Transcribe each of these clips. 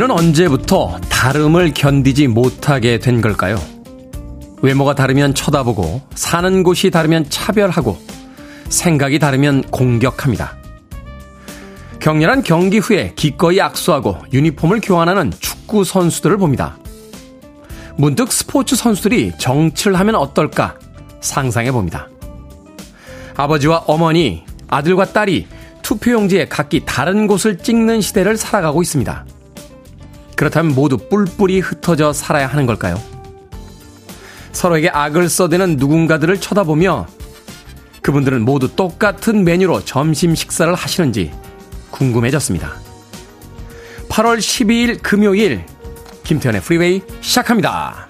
우리는 언제부터 다름을 견디지 못하게 된 걸까요? 외모가 다르면 쳐다보고, 사는 곳이 다르면 차별하고, 생각이 다르면 공격합니다. 격렬한 경기 후에 기꺼이 악수하고 유니폼을 교환하는 축구 선수들을 봅니다. 문득 스포츠 선수들이 정치를 하면 어떨까 상상해 봅니다. 아버지와 어머니, 아들과 딸이 투표용지에 각기 다른 곳을 찍는 시대를 살아가고 있습니다. 그렇다면 모두 뿔뿔이 흩어져 살아야 하는 걸까요? 서로에게 악을 써대는 누군가들을 쳐다보며 그분들은 모두 똑같은 메뉴로 점심 식사를 하시는지 궁금해졌습니다. 8월 12일 금요일 김태훈의 프리웨이 시작합니다.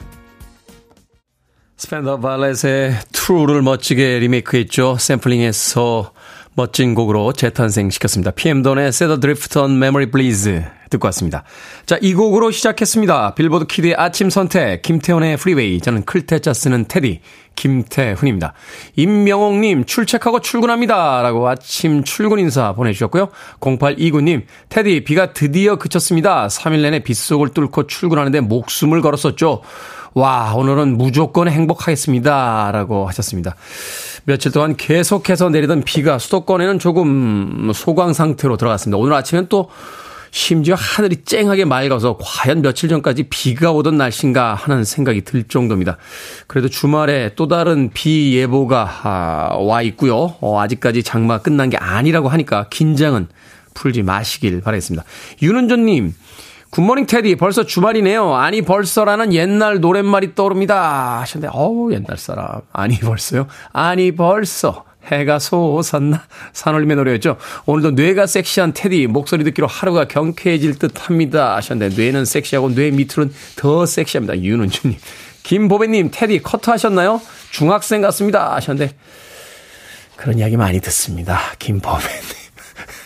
Spandau Ballet의 True를 멋지게 리메이크했죠. 샘플링해서 멋진 곡으로 재탄생시켰습니다. PM Dawn의 Set Adrift on Memory Bliss 듣고 왔습니다. 자, 이 곡으로 시작했습니다. 빌보드 키드의 아침 선택, 김태훈의 프리웨이. 저는 클 태 자 쓰는 테디, 김태훈입니다. 임명옥님, 출첵하고 출근합니다. 라고 아침 출근 인사 보내주셨고요. 0829님, 테디, 비가 드디어 그쳤습니다. 3일 내내 빗속을 뚫고 출근하는데 목숨을 걸었었죠. 와, 오늘은 무조건 행복하겠습니다. 라고 하셨습니다. 며칠 동안 계속해서 내리던 비가 수도권에는 조금 소강 상태로 들어갔습니다. 오늘 아침엔 또 심지어 하늘이 쨍하게 맑아서 과연 며칠 전까지 비가 오던 날씨인가 하는 생각이 들 정도입니다. 그래도 주말에 또 다른 비 예보가 아, 와 있고요. 어, 아직까지 장마 끝난 게 아니라고 하니까 긴장은 풀지 마시길 바라겠습니다. 윤은조님, 굿모닝 테디 벌써 주말이네요. 아니 벌써라는 옛날 노랫말이 떠오릅니다. 하셨는데 어우 옛날 사람 아니 벌써요? 아니 벌써 해가 솟았나? 산울림의 노래였죠. 오늘도 뇌가 섹시한 테디 목소리 듣기로 하루가 경쾌해질 듯합니다. 하셨는데 뇌는 섹시하고 뇌 밑으로는 더 섹시합니다. 윤은주님. 김보배님 테디 커트 하셨나요? 중학생 같습니다. 하셨는데 그런 이야기 많이 듣습니다. 김보배님.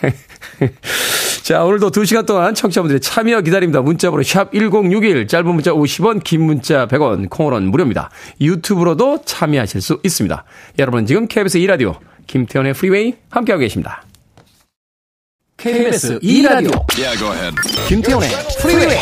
자, 오늘도 2시간 동안 청취자분들의 참여 기다립니다. 문자번호 샵1061, 짧은 문자 50원, 긴 문자 100원, 콩으로는 무료입니다. 유튜브로도 참여하실 수 있습니다. 여러분은 지금 KBS 2라디오, 김태현의 프리웨이 함께하고 계십니다. KBS 2라디오, yeah, 김태현의 프리웨이.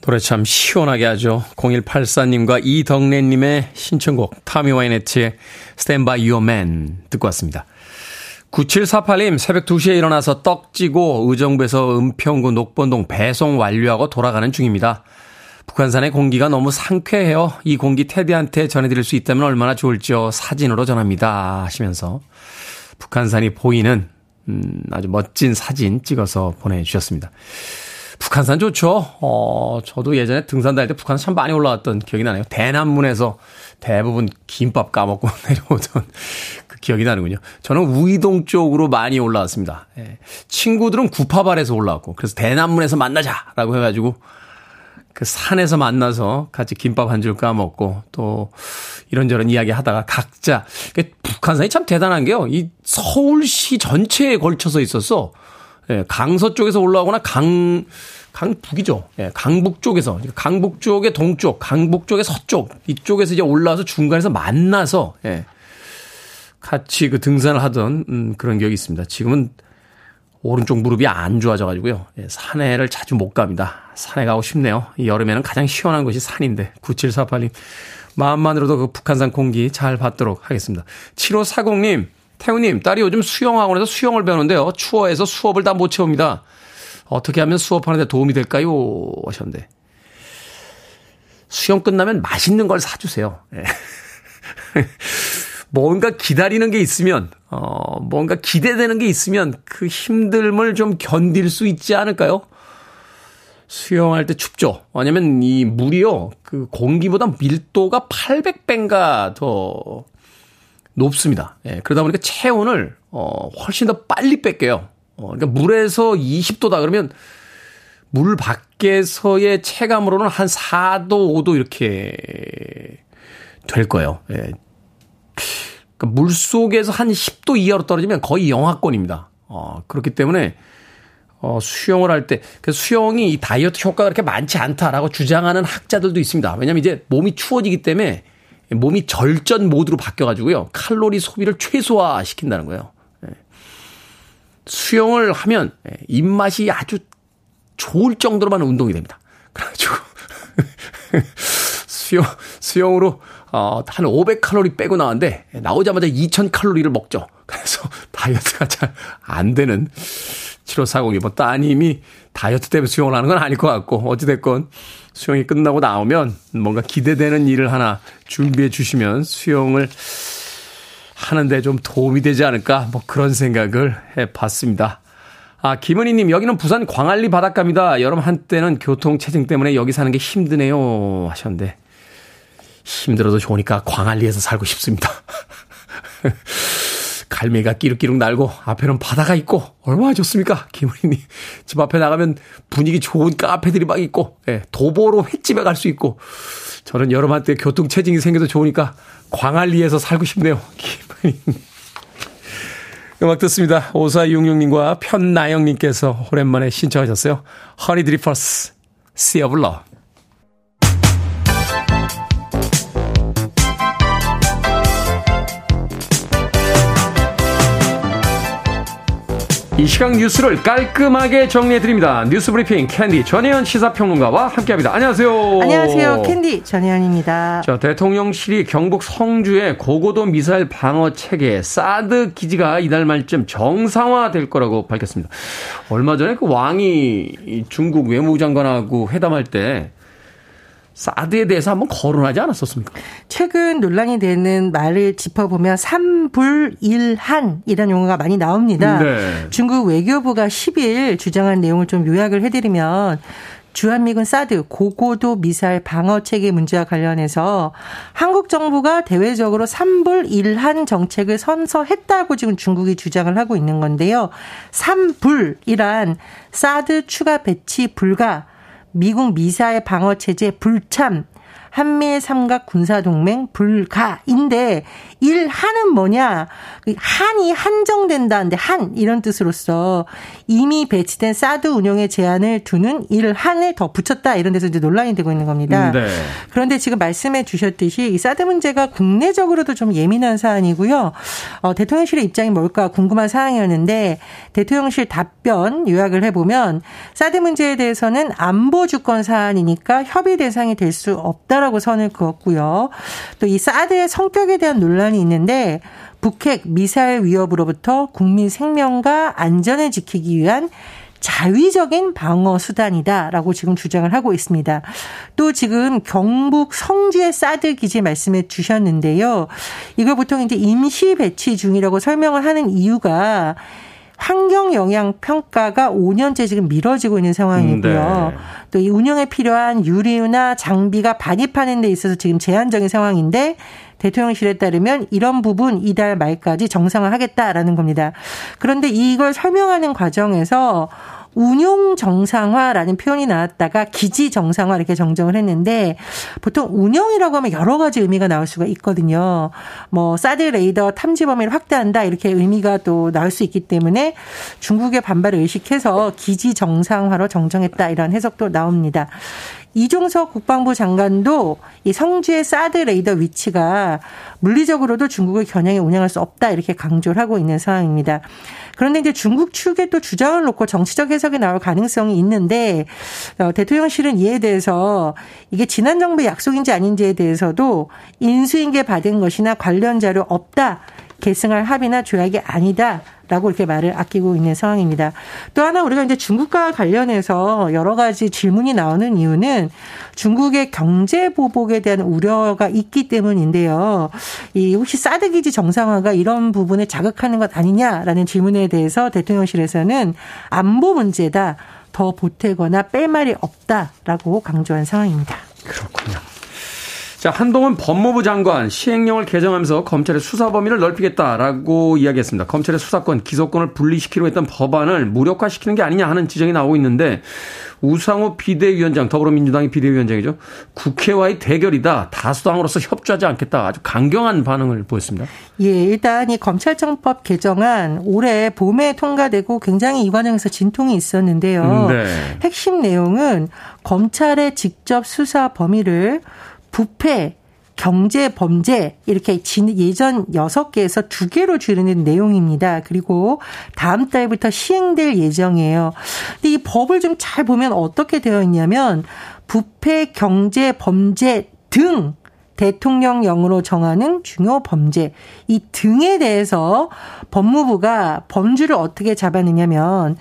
노래 참 시원하게 하죠. 0184님과 이덕래님의 신청곡 타미 와이네트의 Stand By Your Man 듣고 왔습니다. 9748님 새벽 2시에 일어나서 떡지고 의정부에서 은평구 녹번동 배송 완료하고 돌아가는 중입니다. 북한산의 공기가 너무 상쾌해요. 이 공기 테디한테 전해드릴 수 있다면 얼마나 좋을지요. 사진으로 전합니다. 하시면서 북한산이 보이는 음, 아주 멋진 사진 찍어서 보내주셨습니다. 북한산 좋죠. 어, 저도 예전에 등산 다닐 때 북한산 참 많이 올라왔던 기억이 나네요. 대남문에서 대부분 김밥 까먹고 내려오던 그 기억이 나는군요. 저는 우이동 쪽으로 많이 올라왔습니다. 예. 친구들은 구파발에서 올라왔고, 그래서 대남문에서 만나자라고 해가지고 그 산에서 만나서 같이 김밥 한 줄 까먹고 또 이런저런 이야기 하다가 각자 북한산이 참 대단한 게요. 이 서울시 전체에 걸쳐서 있었어. 예, 강서 쪽에서 올라오거나 강 강북이죠. 예, 강북 쪽에서 강북 쪽의 동쪽, 강북 쪽의 서쪽 이쪽에서 이제 올라와서 중간에서 만나서 예, 같이 그 등산을 하던 음, 그런 기억이 있습니다. 지금은 오른쪽 무릎이 안 좋아져 가지고요. 예, 산에를 자주 못 갑니다. 산에 가고 싶네요. 여름에는 가장 시원한 곳이 산인데 9748님 마음만으로도 그 북한산 공기 잘 받도록 하겠습니다. 7540님 태우님, 딸이 요즘 수영학원에서 수영을 배우는데요. 추워해서 수업을 다 못 채웁니다. 어떻게 하면 수업하는데 도움이 될까요? 하셨는데. 수영 끝나면 맛있는 걸 사주세요. 예. 뭔가 기다리는 게 있으면, 어, 뭔가 기대되는 게 있으면 그 힘듦을 좀 견딜 수 있지 않을까요? 수영할 때 춥죠. 왜냐면 이 물이요, 그 공기보다 밀도가 800배인가 더 높습니다. 예, 그러다 보니까 체온을 어, 훨씬 더 빨리 뺏겨요. 어, 그러니까 물에서 20도다 그러면 물 밖에서의 체감으로는 한 4도, 5도 이렇게 될 거예요. 예. 그러니까 물 속에서 한 10도 이하로 떨어지면 거의 영하권입니다. 어, 그렇기 때문에 어, 수영을 할 때, 그 수영이 이 다이어트 효과가 그렇게 많지 않다라고 주장하는 학자들도 있습니다. 왜냐면 이제 몸이 추워지기 때문에 몸이 절전 모드로 바뀌어가지고요. 칼로리 소비를 최소화 시킨다는 거예요. 예. 수영을 하면 예, 입맛이 아주 좋을 정도로만 운동이 됩니다. 그래가지고 수영 수영으로 어, 한 500칼로리 빼고 나왔는데 나오자마자 2000칼로리를 먹죠. 그래서 다이어트가 잘 안 되는 7540이 뭐 따님이 다이어트 때문에 수영을 하는 건 아닐 것 같고 어찌됐건 수영이 끝나고 나오면 뭔가 기대되는 일을 하나 준비해 주시면 수영을 하는데 좀 도움이 되지 않을까 뭐 그런 생각을 해 봤습니다. 아, 김은희님, 여기는 부산 광안리 바닷가입니다. 여름 한때는 교통체증 때문에 여기 사는 게 힘드네요. 하셨는데, 힘들어도 좋으니까 광안리에서 살고 싶습니다. 갈매기가 끼룩끼룩 날고 앞에는 바다가 있고 얼마나 좋습니까? 김은희님 집 앞에 나가면 분위기 좋은 카페들이 막 있고 예, 도보로 횟집에 갈 수 있고 저는 여름 한때 교통 체증이 생겨도 좋으니까 광안리에서 살고 싶네요. 김은희님 음악 듣습니다. 5466님과 편나영님께서 오랜만에 신청하셨어요. 허니 드리퍼스, Sea of Love. 이 시각 뉴스를 깔끔하게 정리해드립니다. 뉴스 브리핑 캔디 전혜연 시사평론가와 함께합니다. 안녕하세요. 안녕하세요. 캔디 전혜연입니다. 자, 대통령실이 경북 성주의 고고도 미사일 방어 체계 사드 기지가 이달 말쯤 정상화될 거라고 밝혔습니다. 얼마 전에 그 왕이 중국 외무장관하고 회담할 때 사드에 대해서 한번 거론하지 않았었습니까? 최근 논란이 되는 말을 짚어보면 삼불일한이라는 용어가 많이 나옵니다. 네. 중국 외교부가 10일 주장한 내용을 좀 요약을 해드리면 주한미군 사드 고고도 미사일 방어 체계 문제와 관련해서 한국 정부가 대외적으로 삼불일한 정책을 선서했다고 지금 중국이 주장을 하고 있는 건데요. 삼불이란 사드 추가 배치 불가 미국 미사일 방어 체제 불참, 한미일 삼각 군사동맹 불가인데 일 한은 뭐냐? 그 한이 한정된다는데 한 이런 뜻으로서 이미 배치된 사드 운영의 제한을 두는 일 한을 더 붙였다 이런 데서 이제 논란이 되고 있는 겁니다. 네. 그런데 지금 말씀해 주셨듯이 이 사드 문제가 국내적으로도 좀 예민한 사안이고요. 어, 대통령실의 입장이 뭘까 궁금한 사항이었는데 대통령실 답변 요약을 해보면 사드 문제에 대해서는 안보 주권 사안이니까 협의 대상이 될 수 없다라고 선을 그었고요. 또 이 사드의 성격에 대한 논란이 있는데 북핵 미사일 위협으로부터 국민 생명과 안전을 지키기 위한 자위적인 방어 수단이다라고 지금 주장을 하고 있습니다. 또 지금 경북 성주의 사드 기지 말씀해 주셨는데요. 이걸 보통 이제 임시 배치 중이라고 설명을 하는 이유가 환경 영향 평가가 5년째 지금 미뤄지고 있는 상황이고요. 네. 또이 운영에 필요한 유리나 장비가 반입하는 데 있어서 지금 제한적인 상황인데 대통령실에 따르면 이런 부분 이달 말까지 정상화하겠다라는 겁니다. 그런데 이걸 설명하는 과정에서 운용 정상화라는 표현이 나왔다가 기지 정상화 이렇게 정정을 했는데 보통 운영이라고 하면 여러 가지 의미가 나올 수가 있거든요. 뭐 사드 레이더 탐지 범위를 확대한다 이렇게 의미가 또 나올 수 있기 때문에 중국의 반발을 의식해서 기지 정상화로 정정했다 이런 해석도 나옵니다. 이종석 국방부 장관도 이 성주의 사드 레이더 위치가 물리적으로도 중국을 겨냥해 운영할 수 없다 이렇게 강조를 하고 있는 상황입니다. 그런데 이제 중국 측에 또 주장을 놓고 정치적 해석이 나올 가능성이 있는데 어, 대통령실은 이에 대해서 이게 지난 정부의 약속인지 아닌지에 대해서도 인수인계 받은 것이나 관련 자료 없다. 계승할 합의나 조약이 아니다. 라고 이렇게 말을 아끼고 있는 상황입니다. 또 하나 우리가 이제 중국과 관련해서 여러 가지 질문이 나오는 이유는 중국의 경제 보복에 대한 우려가 있기 때문인데요. 이 혹시 사드 기지 정상화가 이런 부분을 자극하는 것 아니냐라는 질문에 대해서 대통령실에서는 안보 문제다. 더 보태거나 뺄 말이 없다라고 강조한 상황입니다. 그렇군요. 자, 한동훈 법무부 장관 시행령을 개정하면서 검찰의 수사 범위를 넓히겠다라고 이야기했습니다. 검찰의 수사권, 기소권을 분리시키려 했던 법안을 무력화시키는 게 아니냐 하는 지적이 나오고 있는데 우상호 비대위원장, 더불어민주당의 비대위원장이죠. 국회와의 대결이다. 다수당으로서 협조하지 않겠다. 아주 강경한 반응을 보였습니다. 예, 일단 이 검찰청법 개정안 올해 봄에 통과되고 굉장히 이 과정에서 진통이 있었는데요. 네. 핵심 내용은 검찰의 직접 수사 범위를 부패, 경제 범죄 이렇게 예전 6개에서 2개로 줄이는 내용입니다. 그리고 다음 달부터 시행될 예정이에요. 근데 이 법을 좀 잘 보면 어떻게 되어 있냐면 부패, 경제, 범죄 등 대통령령으로 정하는 중요 범죄 이 등에 대해서 법무부가 범주를 어떻게 잡아내냐면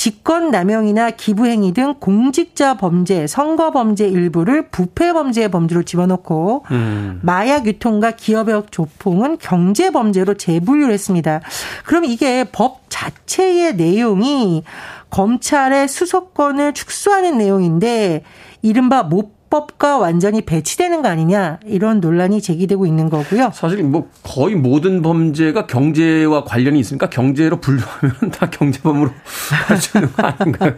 직권 남용이나 기부 행위 등 공직자 범죄, 선거 범죄 일부를 부패 범죄의 범주로 집어넣고 음. 마약 유통과 기업의 조폭은 경제 범죄로 재분류를 했습니다. 그럼 이게 법 자체의 내용이 검찰의 수사권을 축소하는 내용인데 이른바 못 입법과 완전히 배치되는 거 아니냐 이런 논란이 제기되고 있는 거고요. 사실 뭐 거의 모든 범죄가 경제와 관련이 있으니까 경제로 분류하면 다 경제범으로 해주는 거 아닌가요?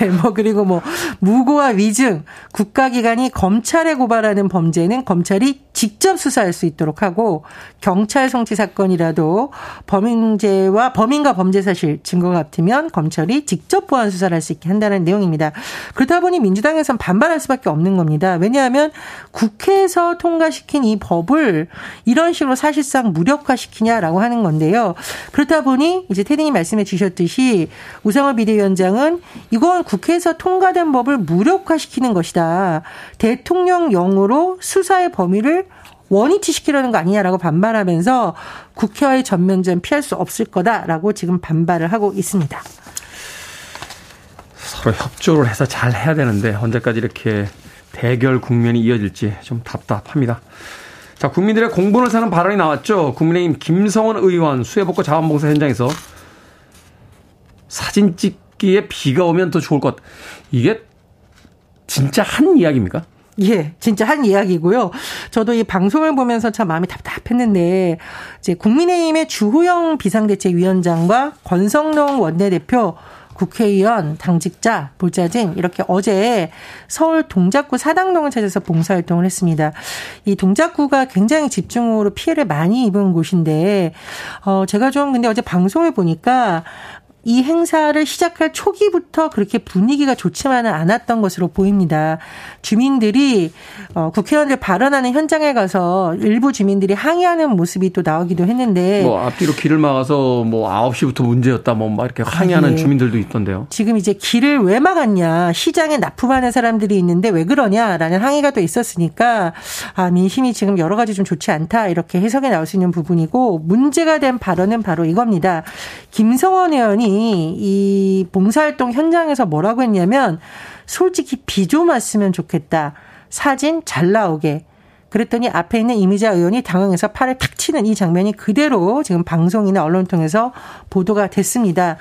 네, 뭐 그리고 뭐 무고와 위증 국가기관이 검찰에 고발하는 범죄는 검찰이 직접 수사할 수 있도록 하고 경찰 송치 사건이라도 범인죄와 범인과 범죄 사실 증거가 같으면 검찰이 직접 보안 수사를 할 수 있게 한다는 내용입니다. 그러다 보니 민주당에서는 반발할 수밖에 없는 겁니다. 왜냐하면 국회에서 통과시킨 이 법을 이런 식으로 사실상 무력화시키냐라고 하는 건데요. 그렇다 보니 이제 테디님 말씀해 주셨듯이 우상호 비대위원장은 이건 국회에서 통과된 법을 무력화시키는 것이다. 대통령령으로 수사의 범위를 원위치 시키려는 거 아니냐라고 반발하면서 국회와의 전면전 피할 수 없을 거다라고 지금 반발을 하고 있습니다. 서로 협조를 해서 잘 해야 되는데 언제까지 이렇게 대결 국면이 이어질지 좀 답답합니다. 자, 국민들의 공분을 사는 발언이 나왔죠. 국민의힘 김성원 의원 수해복구 자원봉사 현장에서 사진 찍기에 비가 오면 더 좋을 것. 이게 진짜 한 이야기입니까? 예, 진짜 한 이야기고요. 저도 이 방송을 보면서 참 마음이 답답했는데 이제 국민의힘의 주호영 비상대책위원장과 권성동 원내대표 국회의원, 당직자, 볼자진 이렇게 어제 서울 동작구 사당동을 찾아서 봉사활동을 했습니다. 이 동작구가 굉장히 집중호우로 피해를 많이 입은 곳인데 어 제가 좀 근데 어제 방송을 보니까 이 행사를 시작할 초기부터 그렇게 분위기가 좋지만은 않았던 것으로 보입니다. 주민들이 어, 국회의원들 발언하는 현장에 가서 일부 주민들이 항의하는 모습이 또 나오기도 했는데 뭐 앞뒤로 길을 막아서 뭐 9시부터 문제였다 뭐막 이렇게 항의하는 아, 예. 주민들도 있던데요. 지금 이제 길을 왜 막았냐 시장에 납품하는 사람들이 있는데 왜 그러냐라는 항의가 또 있었으니까 아 민심이 지금 여러 가지 좀 좋지 않다 이렇게 해석이 나올 수 있는 부분이고 문제가 된 발언은 바로 이겁니다. 김성원 의원이 이 봉사활동 현장에서 뭐라고 했냐면 솔직히 비 좀 왔으면 좋겠다. 사진 잘 나오게. 그랬더니 앞에 있는 이미자 의원이 당황해서 팔을 탁 치는 이 장면이 그대로 지금 방송이나 언론을 통해서 보도가 됐습니다.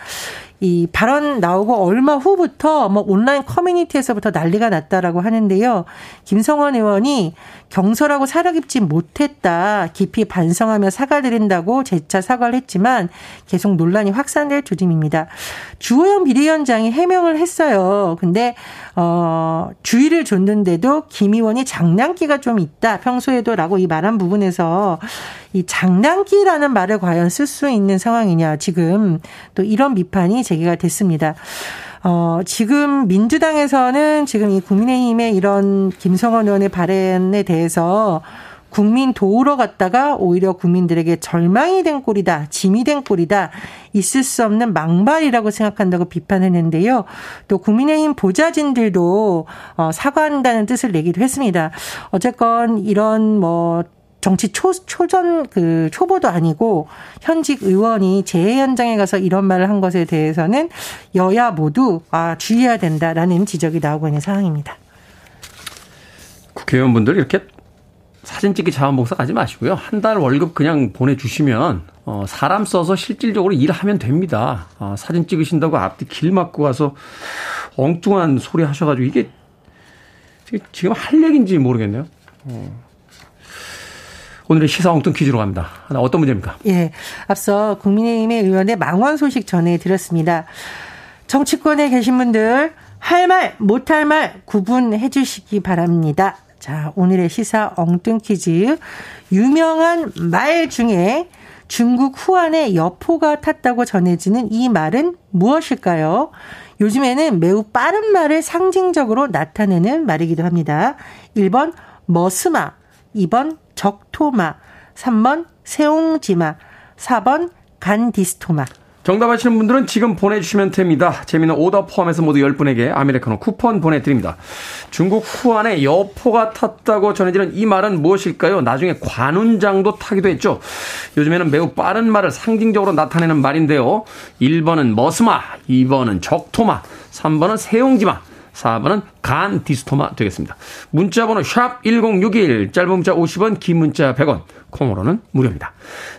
이 발언 나오고 얼마 후부터 뭐 온라인 커뮤니티에서부터 난리가 났다라고 하는데요. 김성원 의원이 경솔하고 사려 깊지 못했다. 깊이 반성하며 사과드린다고 재차 사과를 했지만 계속 논란이 확산될 조짐입니다. 주호영 비대위원장이 해명을 했어요. 근데 어 주의를 줬는데도 김 의원이 장난기가 좀 있다. 평소에도라고 이 말한 부분에서 이 장난기라는 말을 과연 쓸 수 있는 상황이냐. 지금 또 이런 비판이 제기가 됐습니다. 어, 지금 민주당에서는 지금 이 국민의힘의 이런 김성원 의원의 발언에 대해서 국민 도우러 갔다가 오히려 국민들에게 절망이 된 꼴이다, 짐이 된 꼴이다, 있을 수 없는 망발이라고 생각한다고 비판했는데요. 또 국민의힘 보좌진들도 어, 사과한다는 뜻을 내기도 했습니다. 어쨌건 이런 뭐 정치 초, 초전 그 초보도 아니고 현직 의원이 재해 현장에 가서 이런 말을 한 것에 대해서는 여야 모두 아 주의해야 된다라는 지적이 나오고 있는 상황입니다. 국회의원분들 이렇게 사진 찍기 자원봉사 가지 마시고요. 한 달 월급 그냥 보내주시면 어, 사람 써서 실질적으로 일하면 됩니다. 어, 사진 찍으신다고 앞뒤 길 막고 가서 엉뚱한 소리 하셔가지고 이게 지금 할 얘기인지 모르겠네요. 어. 오늘의 시사 엉뚱 퀴즈로 갑니다. 하나 어떤 문제입니까? 예. 앞서 국민의힘의 의원의 망원 소식 전해드렸습니다. 정치권에 계신 분들 할 말, 못할 말 구분해 주시기 바랍니다. 자, 오늘의 시사 엉뚱 퀴즈. 유명한 말 중에 중국 후안에 여포가 탔다고 전해지는 이 말은 무엇일까요? 요즘에는 매우 빠른 말을 상징적으로 나타내는 말이기도 합니다. 1번 머스마, 2번 적토마, 3번 세옹지마, 4번 간디스토마. 정답 아시는 분들은 지금 보내주시면 됩니다. 재미는 오더 포함해서 모두 10분에게 아메리카노 쿠폰 보내드립니다. 중국 후안에 여포가 탔다고 전해지는 이 말은 무엇일까요? 나중에 관운장도 타기도 했죠. 요즘에는 매우 빠른 말을 상징적으로 나타내는 말인데요. 1번은 머스마, 2번은 적토마, 3번은 세용지마, 4번은 간 디스토마 되겠습니다. 문자번호 샵 1061, 짧은 문자 50원, 긴 문자 100원, 콩으로는 무료입니다.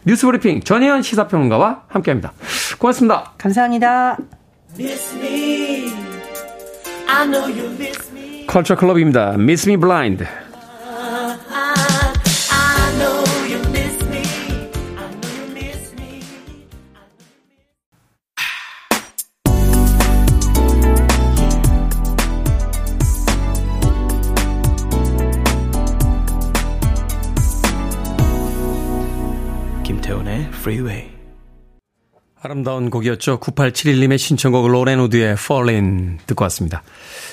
뉴스 브리핑 전혜연 시사평론가와 함께합니다. 고맙습니다. 감사합니다. 컬처 클럽입니다. Miss Me Blind. Freeway. 아름다운 곡이었죠. 9871님의 신청곡 로렌우드의 Fallin 듣고 왔습니다.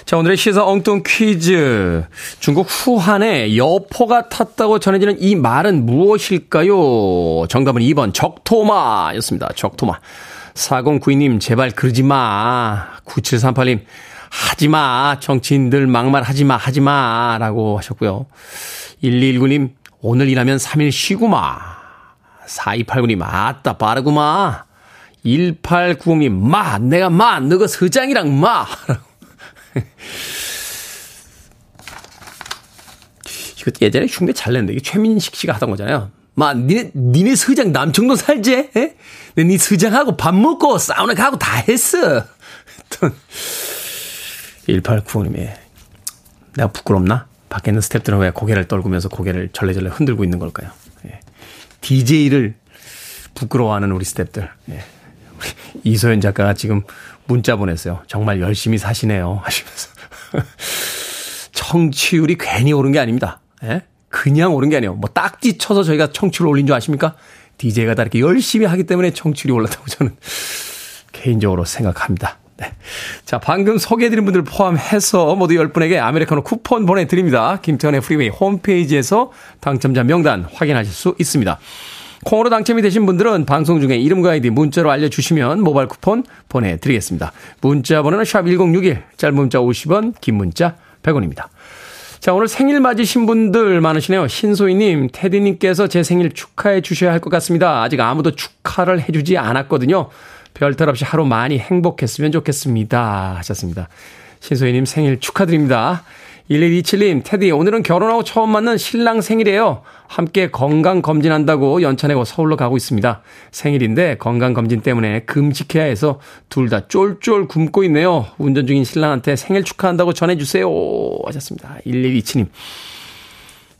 자, 오늘의 시사 엉뚱 퀴즈. 중국 후한에 여포가 탔다고 전해지는 이 말은 무엇일까요? 정답은 2번 적토마였습니다. 적토마. 4092님, 제발 그러지 마. 9738님, 하지 마. 정치인들 막말 하지 마, 하지 마. 라고 하셨고요. 1219님, 오늘 일하면 3일 쉬고 마. 4289님, 아따, 빠르구마. 1890님, 마, 내가 마, 너가 서장이랑 마. 이거 예전에 흉내 잘 냈는데, 이게 최민식 씨가 하던 거잖아요. 마, 니네, 니네 서장 남청도 살지? 에? 네 서장하고 밥 먹고 사우나 가고 다 했어. 1890님이, 내가 부끄럽나? 밖에 있는 스탭들은 왜 고개를 떨구면서 고개를 절레절레 흔들고 있는 걸까요? DJ를 부끄러워하는 우리 스탭들. 예. 우리 이소연 작가가 지금 문자 보냈어요. 정말 열심히 사시네요. 하시면서. 청취율이 괜히 오른 게 아닙니다. 예? 그냥 오른 게 아니에요. 뭐 딱지 쳐서 저희가 청취율 올린 줄 아십니까? DJ가 다 이렇게 열심히 하기 때문에 청취율이 올랐다고 저는 개인적으로 생각합니다. 네. 자, 방금 소개해드린 분들 포함해서 모두 10분에게 아메리카노 쿠폰 보내드립니다. 김태훈의 프리웨이 홈페이지에서 당첨자 명단 확인하실 수 있습니다. 콩으로 당첨이 되신 분들은 방송 중에 이름과 아이디 문자로 알려주시면 모바일 쿠폰 보내드리겠습니다. 문자 번호는 샵1061, 짧은 문자 50원, 긴 문자 100원입니다. 자, 오늘 생일 맞으신 분들 많으시네요. 신소희님, 테디님께서 제 생일 축하해 주셔야 할 것 같습니다. 아직 아무도 축하를 해주지 않았거든요. 별탈 없이 하루 많이 행복했으면 좋겠습니다. 하셨습니다. 신소희님 생일 축하드립니다. 1127님, 테디, 오늘은 결혼하고 처음 맞는 신랑 생일이에요. 함께 건강검진한다고 연차 내고 서울로 가고 있습니다. 생일인데 건강검진 때문에 금식해야 해서 둘 다 쫄쫄 굶고 있네요. 운전 중인 신랑한테 생일 축하한다고 전해주세요. 하셨습니다. 1127님.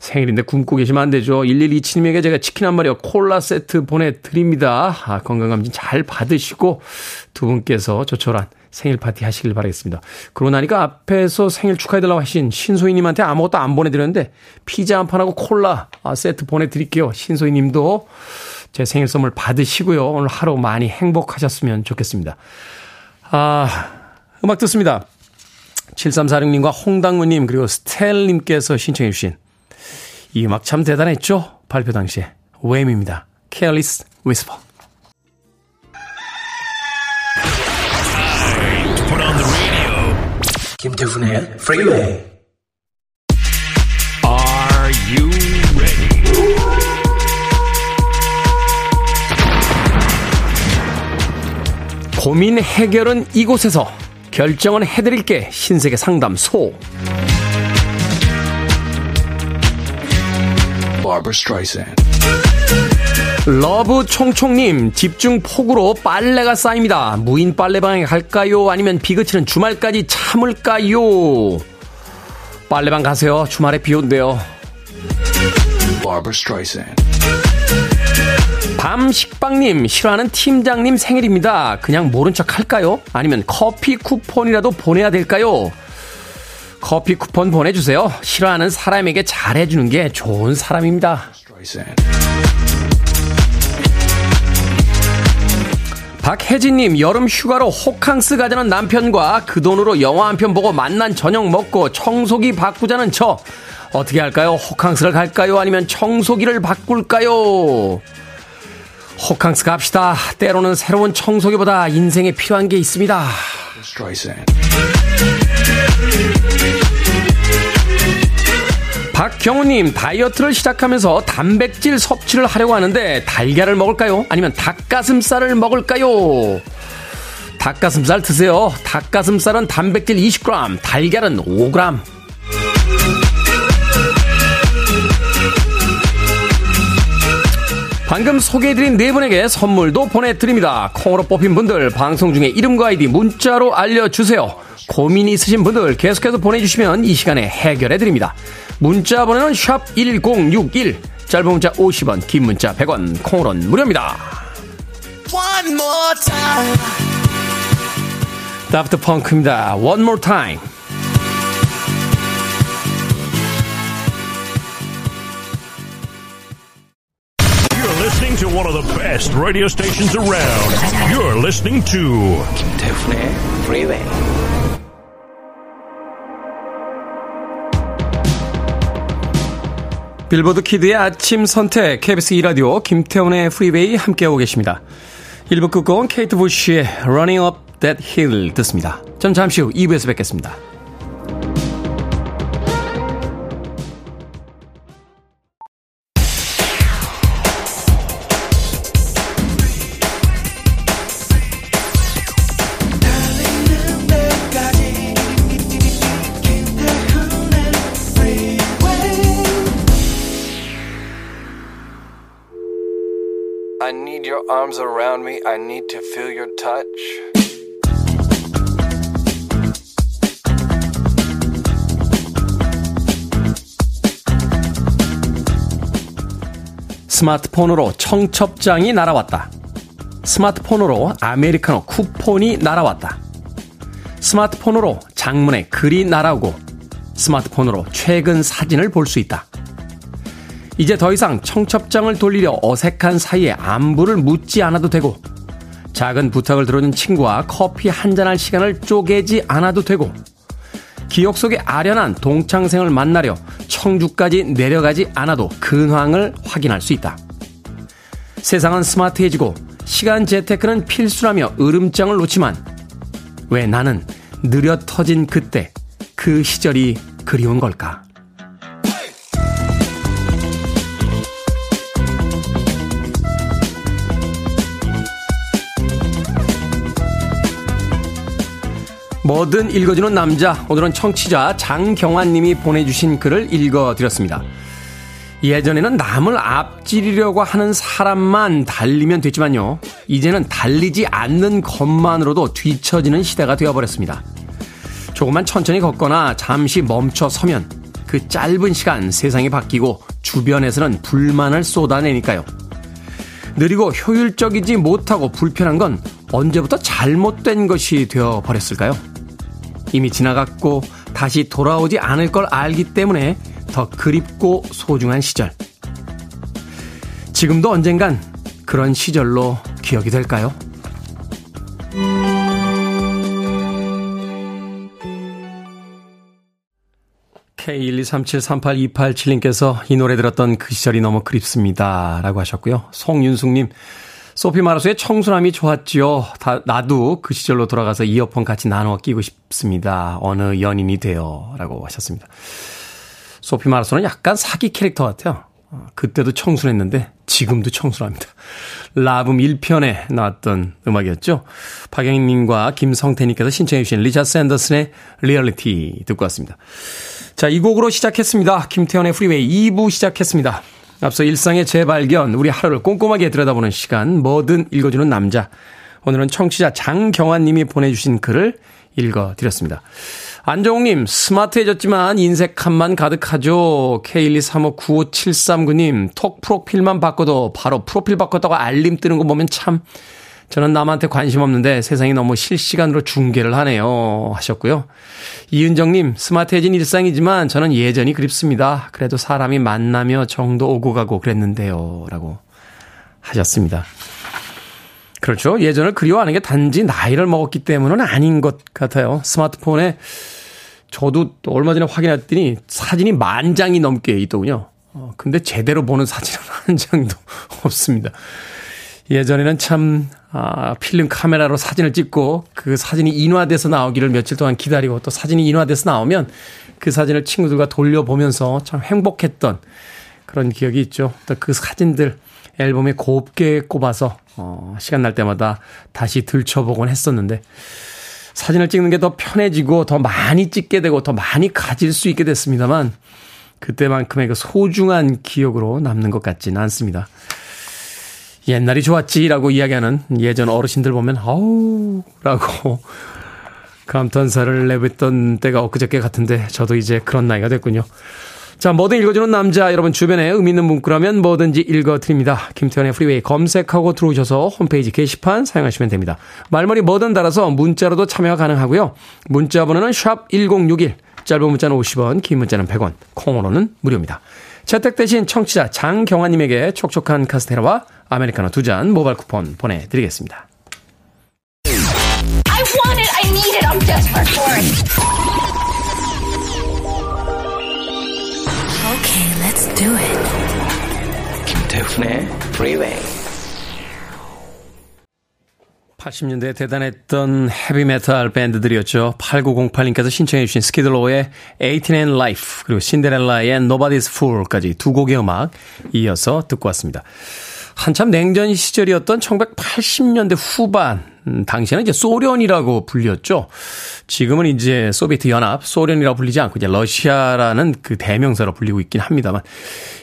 생일인데 굶고 계시면 안 되죠. 1127님에게 제가 치킨 한 마리와 콜라 세트 보내드립니다. 아, 건강검진 잘 받으시고 두 분께서 조촐한 생일 파티 하시길 바라겠습니다. 그러고 나니까 앞에서 생일 축하해달라고 하신 신소희님한테 아무것도 안 보내드렸는데 피자 한 판하고 콜라 아, 세트 보내드릴게요. 신소희님도 제 생일 선물 받으시고요. 오늘 하루 많이 행복하셨으면 좋겠습니다. 아, 음악 듣습니다. 7346님과 홍당무님 그리고 스텔님께서 신청해 주신 이 음악 참 대단했죠? 발표 당시에. 웸입니다. Careless Whisper. 김태훈의 Freeway. Are you ready? 고민 해결은 이곳에서 결정은 해드릴게 신세계 상담소. 러브 총총님 집중 폭우로 빨래가 쌓입니다. 무인 빨래방에 갈까요? 아니면 비 그치는 주말까지 참을까요? 빨래방 가세요. 주말에 비 온대요. Barbara Streisand. 밤식빵님, 싫어하는 팀장님 생일입니다. 그냥 모른 척 할까요? 아니면 커피 쿠폰이라도 보내야 될까요? 커피 쿠폰 보내주세요. 싫어하는 사람에게 잘해주는 게 좋은 사람입니다. 박혜진님, 여름 휴가로 호캉스 가자는 남편과 그 돈으로 영화 한 편 보고 만난 저녁 먹고 청소기 바꾸자는 저. 어떻게 할까요? 호캉스를 갈까요? 아니면 청소기를 바꿀까요? 호캉스 갑시다. 때로는 새로운 청소기보다 인생에 필요한 게 있습니다. 박경우님, 다이어트를 시작하면서 단백질 섭취를 하려고 하는데 달걀을 먹을까요? 아니면 닭가슴살을 먹을까요? 닭가슴살 드세요. 닭가슴살은 단백질 20g, 달걀은 5g. 방금 소개해드린 네 분에게 선물도 보내드립니다. 콩으로 뽑힌 분들 방송 중에 이름과 아이디 문자로 알려주세요. 고민 있으신 분들 계속해서 보내주시면 이 시간에 해결해드립니다. 문자 번호는 샵 1061, 짧은 문자 50원, 긴 문자 100원, 콩으로는 무료입니다. One more time. 다프트 펑크입니다. One more time. listening to one of the best radio stations around. You're listening to 김태훈의 Freeway. 빌보드 키드의 아침 선택 KBS 2라디오 김태훈의 프리웨이 함께하고 계십니다. 1부 끝곡은 케이트 부시의 Running Up That Hill 듣습니다. 전 잠시 후 2부에서 뵙겠습니다. Arms around me. I need to feel your touch. 스마트폰으로 청첩장이 날아왔다. 스마트폰으로 아메리카노 쿠폰이 날아왔다. 스마트폰으로 장문에 글이 날아오고 스마트폰으로 최근 사진을 볼 수 있다. 이제 더 이상 청첩장을 돌리려 어색한 사이에 안부를 묻지 않아도 되고, 작은 부탁을 들어준 친구와 커피 한잔 할 시간을 쪼개지 않아도 되고, 기억 속에 아련한 동창생을 만나려 청주까지 내려가지 않아도 근황을 확인할 수 있다. 세상은 스마트해지고 시간 재테크는 필수라며 으름장을 놓지만 왜 나는 느려 터진 그때 그 시절이 그리운 걸까? 뭐든 읽어주는 남자. 오늘은 청취자 장경환 님이 보내주신 글을 읽어드렸습니다. 예전에는 남을 앞지르려고 하는 사람만 달리면 됐지만요. 이제는 달리지 않는 것만으로도 뒤처지는 시대가 되어버렸습니다. 조금만 천천히 걷거나 잠시 멈춰 서면 그 짧은 시간 세상이 바뀌고 주변에서는 불만을 쏟아내니까요. 느리고 효율적이지 못하고 불편한 건 언제부터 잘못된 것이 되어버렸을까요? 이미 지나갔고 다시 돌아오지 않을 걸 알기 때문에 더 그립고 소중한 시절. 지금도 언젠간 그런 시절로 기억이 될까요? K123738287님께서 이 노래 들었던 그 시절이 너무 그립습니다. 라고 하셨고요. 송윤숙님, 소피 마르소의 청순함이 좋았지요. 다, 나도 그 시절로 돌아가서 이어폰 같이 나누어 끼고 싶습니다. 어느 연인이 되어. 라고 하셨습니다. 소피 마르소는 약간 사기 캐릭터 같아요. 어, 그때도 청순했는데 지금도 청순합니다. 라붐 1편에 나왔던 음악이었죠. 박영님과 김성태님께서 신청해 주신 리차 샌더슨의 리얼리티 듣고 왔습니다. 자, 이 곡으로 시작했습니다. 김태훈의 프리웨이 2부 시작했습니다. 앞서 일상의 재발견, 우리 하루를 꼼꼼하게 들여다보는 시간, 뭐든 읽어주는 남자. 오늘은 청취자 장경환 님이 보내주신 글을 읽어드렸습니다. 안정욱님, 스마트해졌지만 인색함만 가득하죠. K123595739님, 톡 프로필만 바꿔도 바로 프로필 바꿨다고 알림 뜨는 거 보면 참, 저는 남한테 관심 없는데 세상이 너무 실시간으로 중계를 하네요. 하셨고요. 이은정님, 스마트해진 일상이지만 저는 예전이 그립습니다. 그래도 사람이 만나며 정도 오고 가고 그랬는데요. 라고 하셨습니다. 그렇죠. 예전을 그리워하는 게 단지 나이를 먹었기 때문은 아닌 것 같아요. 스마트폰에 저도 얼마 전에 확인했더니 사진이 만 장이 넘게 있더군요. 어, 근데 제대로 보는 사진은 한 장도 없습니다. 예전에는 참, 아, 필름 카메라로 사진을 찍고 그 사진이 인화돼서 나오기를 며칠 동안 기다리고 또 사진이 인화돼서 나오면 그 사진을 친구들과 돌려보면서 참 행복했던 그런 기억이 있죠. 또 그 사진들 앨범에 곱게 꼽아서 어, 시간 날 때마다 다시 들춰보곤 했었는데 사진을 찍는 게 더 편해지고 더 많이 찍게 되고 더 많이 가질 수 있게 됐습니다만 그때만큼의 그 소중한 기억으로 남는 것 같지는 않습니다. 옛날이 좋았지라고 이야기하는 예전 어르신들 보면 아우 라고 감탄사를 내뱉던 때가 엊그저께 같은데 저도 이제 그런 나이가 됐군요. 자, 뭐든 읽어주는 남자 여러분 주변에 의미 있는 문구라면 뭐든지 읽어드립니다. 김태훈의 프리웨이 검색하고 들어오셔서 홈페이지 게시판 사용하시면 됩니다. 말머리 뭐든 달아서 문자로도 참여가 가능하고요. 문자 번호는 샵 1061, 짧은 문자는 50원, 긴 문자는 100원, 콩으로는 무료입니다. 채택되신 청취자 장경화님에게 촉촉한 카스테라와 아메리카노 두 잔 모바일 쿠폰 보내드리겠습니다. I want it, I need it, I'm desperate for it. Okay, let's do it. 김태훈의 Freeway. 80년대에 대단했던 헤비메탈 밴드들이었죠. 8908님께서 신청해 주신 스키들로의 18 and Life, 그리고 신데렐라의 Nobody's Fool까지 두 곡의 음악 이어서 듣고 왔습니다. 한참 냉전 시절이었던 1980년대 후반, 음, 당시에는 이제 소련이라고 불렸죠. 지금은 이제 소비에트 연합, 소련이라고 불리지 않고 이제 러시아라는 그 대명사로 불리고 있긴 합니다만,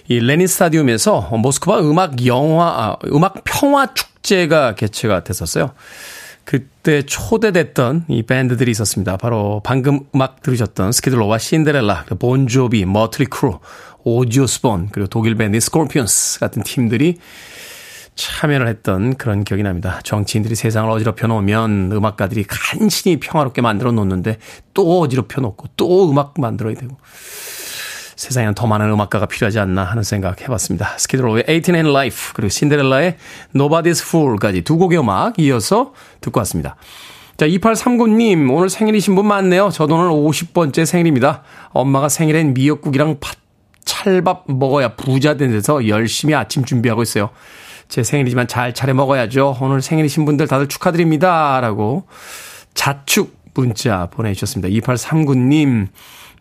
이 레닌 스타디움에서 모스크바 음악 영화, 아, 음악 평화 축 제가 개최가 됐었어요. 그때 초대됐던 이 밴드들이 있었습니다. 바로 방금 음악 들으셨던 스키드로와 신데렐라, 본조비, 머틀리 크루, 오지오스본, 그리고 독일 밴드 스콜피언스 같은 팀들이 참여를 했던 그런 기억이 납니다. 정치인들이 세상을 어지럽혀 놓으면 음악가들이 간신히 평화롭게 만들어 놓는데 또 어지럽혀 놓고 또 음악 만들어야 되고 세상에는 더 많은 음악가가 필요하지 않나 하는 생각 해봤습니다. 스키드로의 18 and Life 그리고 신데렐라의 Nobody's Fool까지 두 곡의 음악 이어서 듣고 왔습니다. 자, 2839님, 오늘 생일이신 분 많네요. 저도 오늘 50번째 생일입니다. 엄마가 생일엔 미역국이랑 팥, 찰밥 먹어야 부자 된 데서 열심히 아침 준비하고 있어요. 제 생일이지만 잘 차려 먹어야죠. 오늘 생일이신 분들 다들 축하드립니다. 라고 자축 문자 보내주셨습니다. 2839님,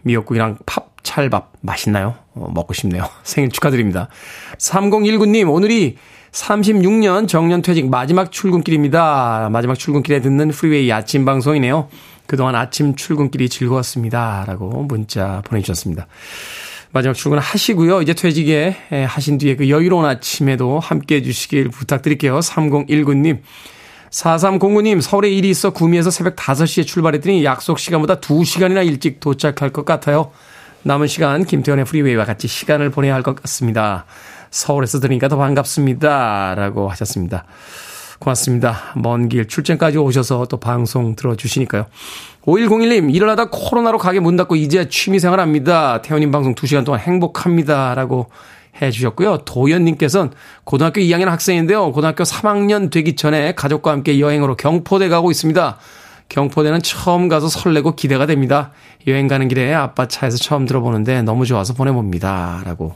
미역국이랑 팝, 찰밥 맛있나요? 어, 먹고 싶네요. 생일 축하드립니다. 3019님, 오늘이 36년 정년퇴직 마지막 출근길입니다. 마지막 출근길에 듣는 프리웨이 아침 방송이네요. 그동안 아침 출근길이 즐거웠습니다. 라고 문자 보내주셨습니다. 마지막 출근 하시고요. 이제 퇴직에 하신 뒤에 그 여유로운 아침에도 함께 해주시길 부탁드릴게요. 3019님. 4309님, 서울에 일이 있어 구미에서 새벽 5시에 출발했더니 약속 시간보다 2시간이나 일찍 도착할 것 같아요. 남은 시간 김태현의 프리웨이와 같이 시간을 보내야 할 것 같습니다. 서울에서 들으니까 더 반갑습니다. 라고 하셨습니다. 고맙습니다. 먼 길 출장까지 오셔서 또 방송 들어주시니까요. 5101님, 일을 하다 코로나로 가게 문 닫고 이제야 취미생활 합니다. 태원님 방송 2시간 동안 행복합니다. 라고 해주셨고요. 도현님께서는 고등학교 2학년 학생인데요. 고등학교 3학년 되기 전에 가족과 함께 여행으로 경포대 가고 있습니다. 경포대는 처음 가서 설레고 기대가 됩니다. 여행 가는 길에 아빠 차에서 처음 들어보는데 너무 좋아서 보내봅니다. 라고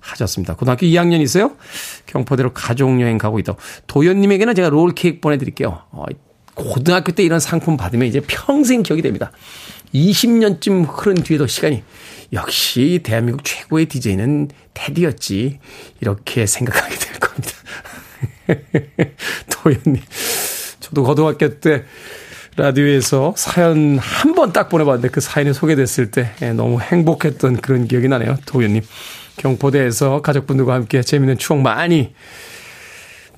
하셨습니다. 고등학교 2학년이세요? 경포대로 가족여행 가고 있다고. 도현님에게는 제가 롤케이크 보내드릴게요. 어, 고등학교 때 이런 상품 받으면 이제 평생 기억이 됩니다. 20년쯤 흐른 뒤에도 시간이 역시 대한민국 최고의 DJ는 테디였지. 이렇게 생각하게 될 겁니다. 도현님. 저도 고등학교 때 라디오에서 사연 한 번 딱 보내봤는데 그 사연이 소개됐을 때 예, 너무 행복했던 그런 기억이 나네요. 도현님. 경포대에서 가족분들과 함께 재밌는 추억 많이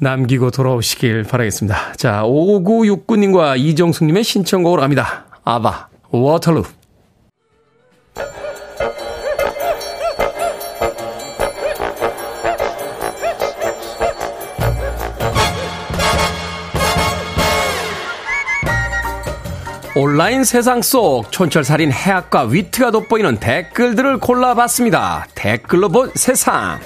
남기고 돌아오시길 바라겠습니다. 자, 5969님과 이정숙님의 신청곡으로 갑니다. 아바, 워터루. 온라인 세상 속 촌철살인 해학과 위트가 돋보이는 댓글들을 골라봤습니다. 댓글로 본 세상.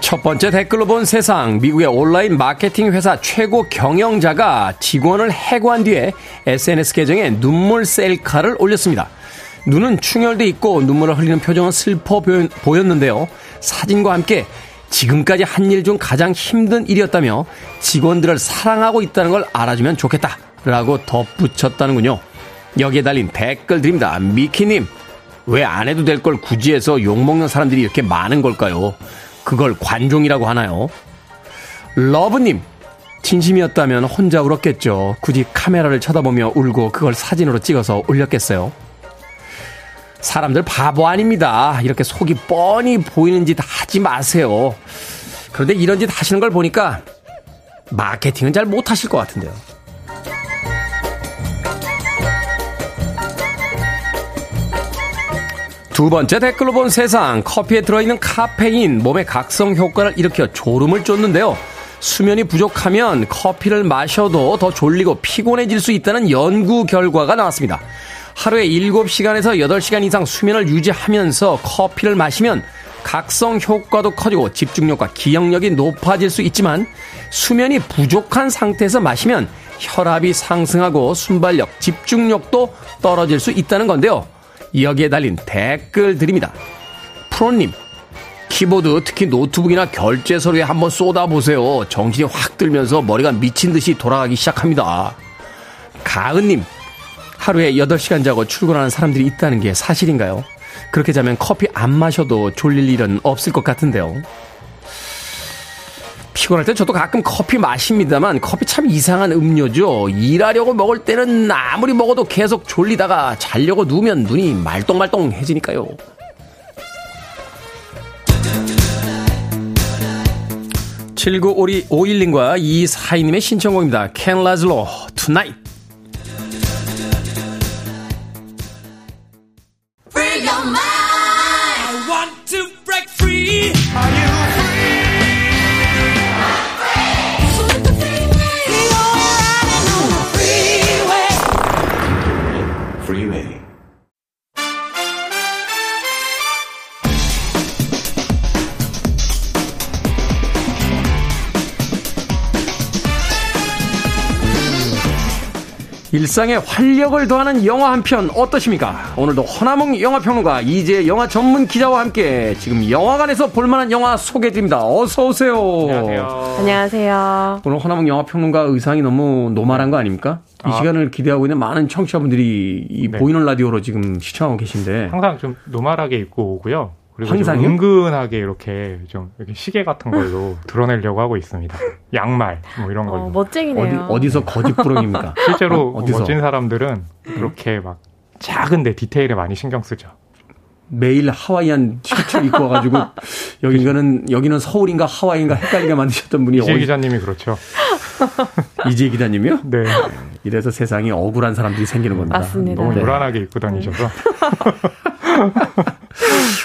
첫 번째 댓글로 본 세상. 미국의 온라인 마케팅 회사 최고 경영자가 직원을 해고한 뒤에 SNS 계정에 눈물 셀카를 올렸습니다. 눈은 충혈돼 있고 눈물을 흘리는 표정은 슬퍼 보였는데요. 사진과 함께 지금까지 한 일 중 가장 힘든 일이었다며 직원들을 사랑하고 있다는 걸 알아주면 좋겠다. 라고 덧붙였다는군요. 여기에 달린 댓글들입니다. 미키님, 왜 안 해도 될 걸 굳이 해서 욕먹는 사람들이 이렇게 많은 걸까요? 그걸 관종이라고 하나요? 러브님, 진심이었다면 혼자 울었겠죠. 굳이 카메라를 쳐다보며 울고 그걸 사진으로 찍어서 올렸겠어요. 사람들 바보 아닙니다. 이렇게 속이 뻔히 보이는 짓 하지 마세요. 그런데 이런 짓 하시는 걸 보니까 마케팅은 잘 못하실 것 같은데요. 두 번째 댓글로 본 세상 커피에 들어있는 카페인 몸의 각성 효과를 일으켜 졸음을 쫓는데요. 수면이 부족하면 커피를 마셔도 더 졸리고 피곤해질 수 있다는 연구 결과가 나왔습니다. 하루에 7시간에서 8시간 이상 수면을 유지하면서 커피를 마시면 각성 효과도 커지고 집중력과 기억력이 높아질 수 있지만 수면이 부족한 상태에서 마시면 혈압이 상승하고 순발력, 집중력도 떨어질 수 있다는 건데요. 여기에 달린 댓글들입니다. 프로님, 키보드 특히 노트북이나 결제 서류에 한번 쏟아보세요. 정신이 확 들면서 머리가 미친 듯이 돌아가기 시작합니다. 가은님, 하루에 8시간 자고 출근하는 사람들이 있다는 게 사실인가요? 그렇게 자면 커피 안 마셔도 졸릴 일은 없을 것 같은데요. 피곤할 때 저도 가끔 커피 마십니다만 커피 참 이상한 음료죠. 일하려고 먹을 때는 아무리 먹어도 계속 졸리다가 자려고 누우면 눈이 말똥말똥해지니까요. 칠구오일님과 이사이님의 신청곡입니다. 켄 라즐로 투나잇 일상에 활력을 더하는 영화 한 편 어떠십니까? 오늘도 허남웅 영화평론가 이제 영화 전문 기자와 함께 지금 영화관에서 볼만한 영화 소개해드립니다. 어서 오세요. 안녕하세요. 안녕하세요. 오늘 허남웅 영화평론가 의상이 너무 normal한 거 아닙니까? 이 아. 시간을 기대하고 있는 많은 청취자분들이 이 네. 보이는 라디오로 지금 시청하고 계신데 항상 좀 normal하게 입고 오고요. 그리고 항상 은근하게 이렇게 좀 이렇게 시계 같은 걸로 드러내려고 하고 있습니다. 양말 뭐 이런 걸로. 어, 멋쟁이네요. 어디, 서 거짓부렁입니까? 실제로 어, 멋진 사람들은 그렇게 막 작은데 디테일에 많이 신경 쓰죠. 매일 하와이안 셔츠를 입고 와가지고 여기는 여기는 서울인가 하와이인가 헷갈리게 만드셨던 분이 이재 기자님이 그렇죠. 이재 기자님이요? 네. 이래서 세상이 억울한 사람들이 생기는 겁니다. 맞습니다. 너무 노란하게 입고 다니셔서.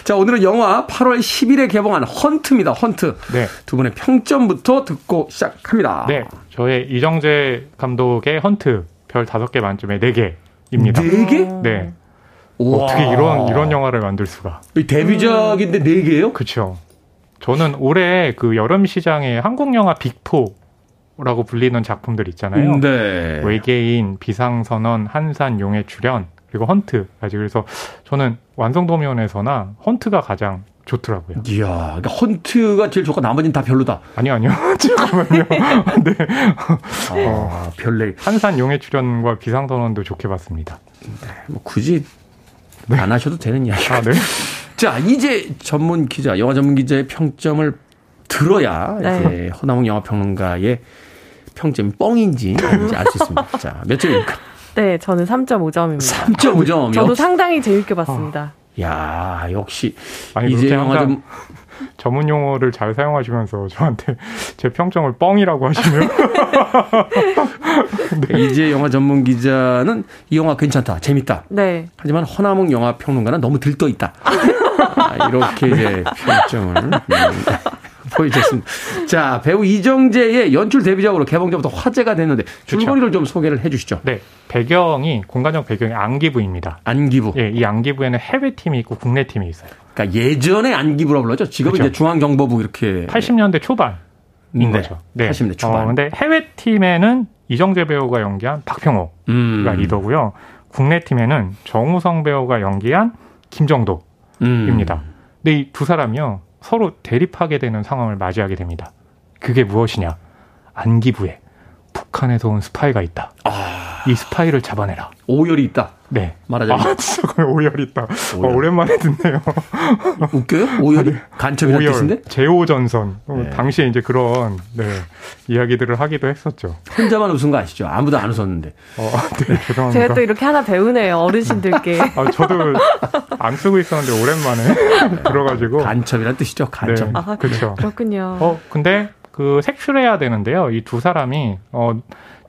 자, 오늘은 영화 8월 10일에 개봉한 헌트입니다. 헌트. 네. 두 분의 평점부터 듣고 시작합니다. 네. 저의 이정재 감독의 헌트 별 5개 만점에 4개입니다. 4개? 네. 어떻게 이런 이런 영화를 만들 수가? 데뷔작인데 4개요? 그렇죠. 저는 올해 그 여름 시장에 한국 영화 빅포라고 불리는 작품들 있잖아요. 음, 네. 외계인, 비상선언, 한산, 용의 출현, 그리고 헌트까지 그래서 저는 완성도 면에서나 헌트가 가장 좋더라고요. 이야, 그러니까 헌트가 제일 좋고 나머지는 다 별로다. 아니요, 아니요. 잠깐만요. 네. 아, 어, 별래. 한산 용의 출연과 비상선언도 좋게 봤습니다. 네, 뭐 굳이 네. 안 하셔도 되는 이야기. 아, 네. 자, 이제 전문 기자, 영화 전문 기자의 평점을 들어야 네. 이제 허나몽 영화 평론가의 평점이 뻥인지 알 수 있습니다. 자, 몇 점입니까? 네, 저는 3.5점입니다. 3.5점. 저도 상당히 재밌게 봤습니다. 어. 야, 역시 아니, 이제 영화 좀 전문 용어를 잘 사용하시면서 저한테 제 평점을 뻥이라고 하시면 네. 이제 영화 전문 기자는 이 영화 괜찮다, 재밌다. 네. 하지만 허나몽 영화 평론가는 너무 들떠 있다. 아, 이렇게 이제 평점을 음, 보여줬습니다. 자, 배우 이정재의 연출 데뷔작으로 개봉 전부터 화제가 됐는데 줄거리를 좀 소개를 해 주시죠. 네. 배경이 공간적 배경이 안기부입니다. 안기부. 예, 이 안기부에는 해외 팀이 있고 국내 팀이 있어요. 그러니까 예전에 안기부라고 불렀죠. 지금은 그렇죠. 이제 중앙정보부 이렇게 80년대 초반 인 네. 거죠. 네. 80년대 초반. 어, 근데 해외 팀에는 이정재 배우가 연기한 박평호가 음. 리더고요. 국내 팀에는 정우성 배우가 연기한 김정도입니다. 음. 근데 이 두 사람이요 서로 대립하게 되는 상황을 맞이하게 됩니다. 그게 무엇이냐? 안기부에 북한에서 온 스파이가 있다. 아... 이 스파이를 잡아내라. 오열이 있다. 네. 말하자면. 아, 진짜 거의 오열이 있다. 오열. 어, 오랜만에 듣네요. 웃겨요? 오열이? 간첩이라는 오열, 뜻인데? 제오전선. 어, 네. 당시에 이제 그런, 네, 이야기들을 하기도 했었죠. 혼자만 웃은 거 아시죠? 아무도 안 웃었는데. 어, 네, 죄송합니다. 제가 또 이렇게 하나 배우네요, 어르신들께. 아, 저도 안 쓰고 있었는데 오랜만에 들어가지고. 간첩이란 뜻이죠, 간첩. 네, 아, 그렇죠. 그렇군요. 어, 근데 그 색출해야 되는데요. 이 두 사람이, 어,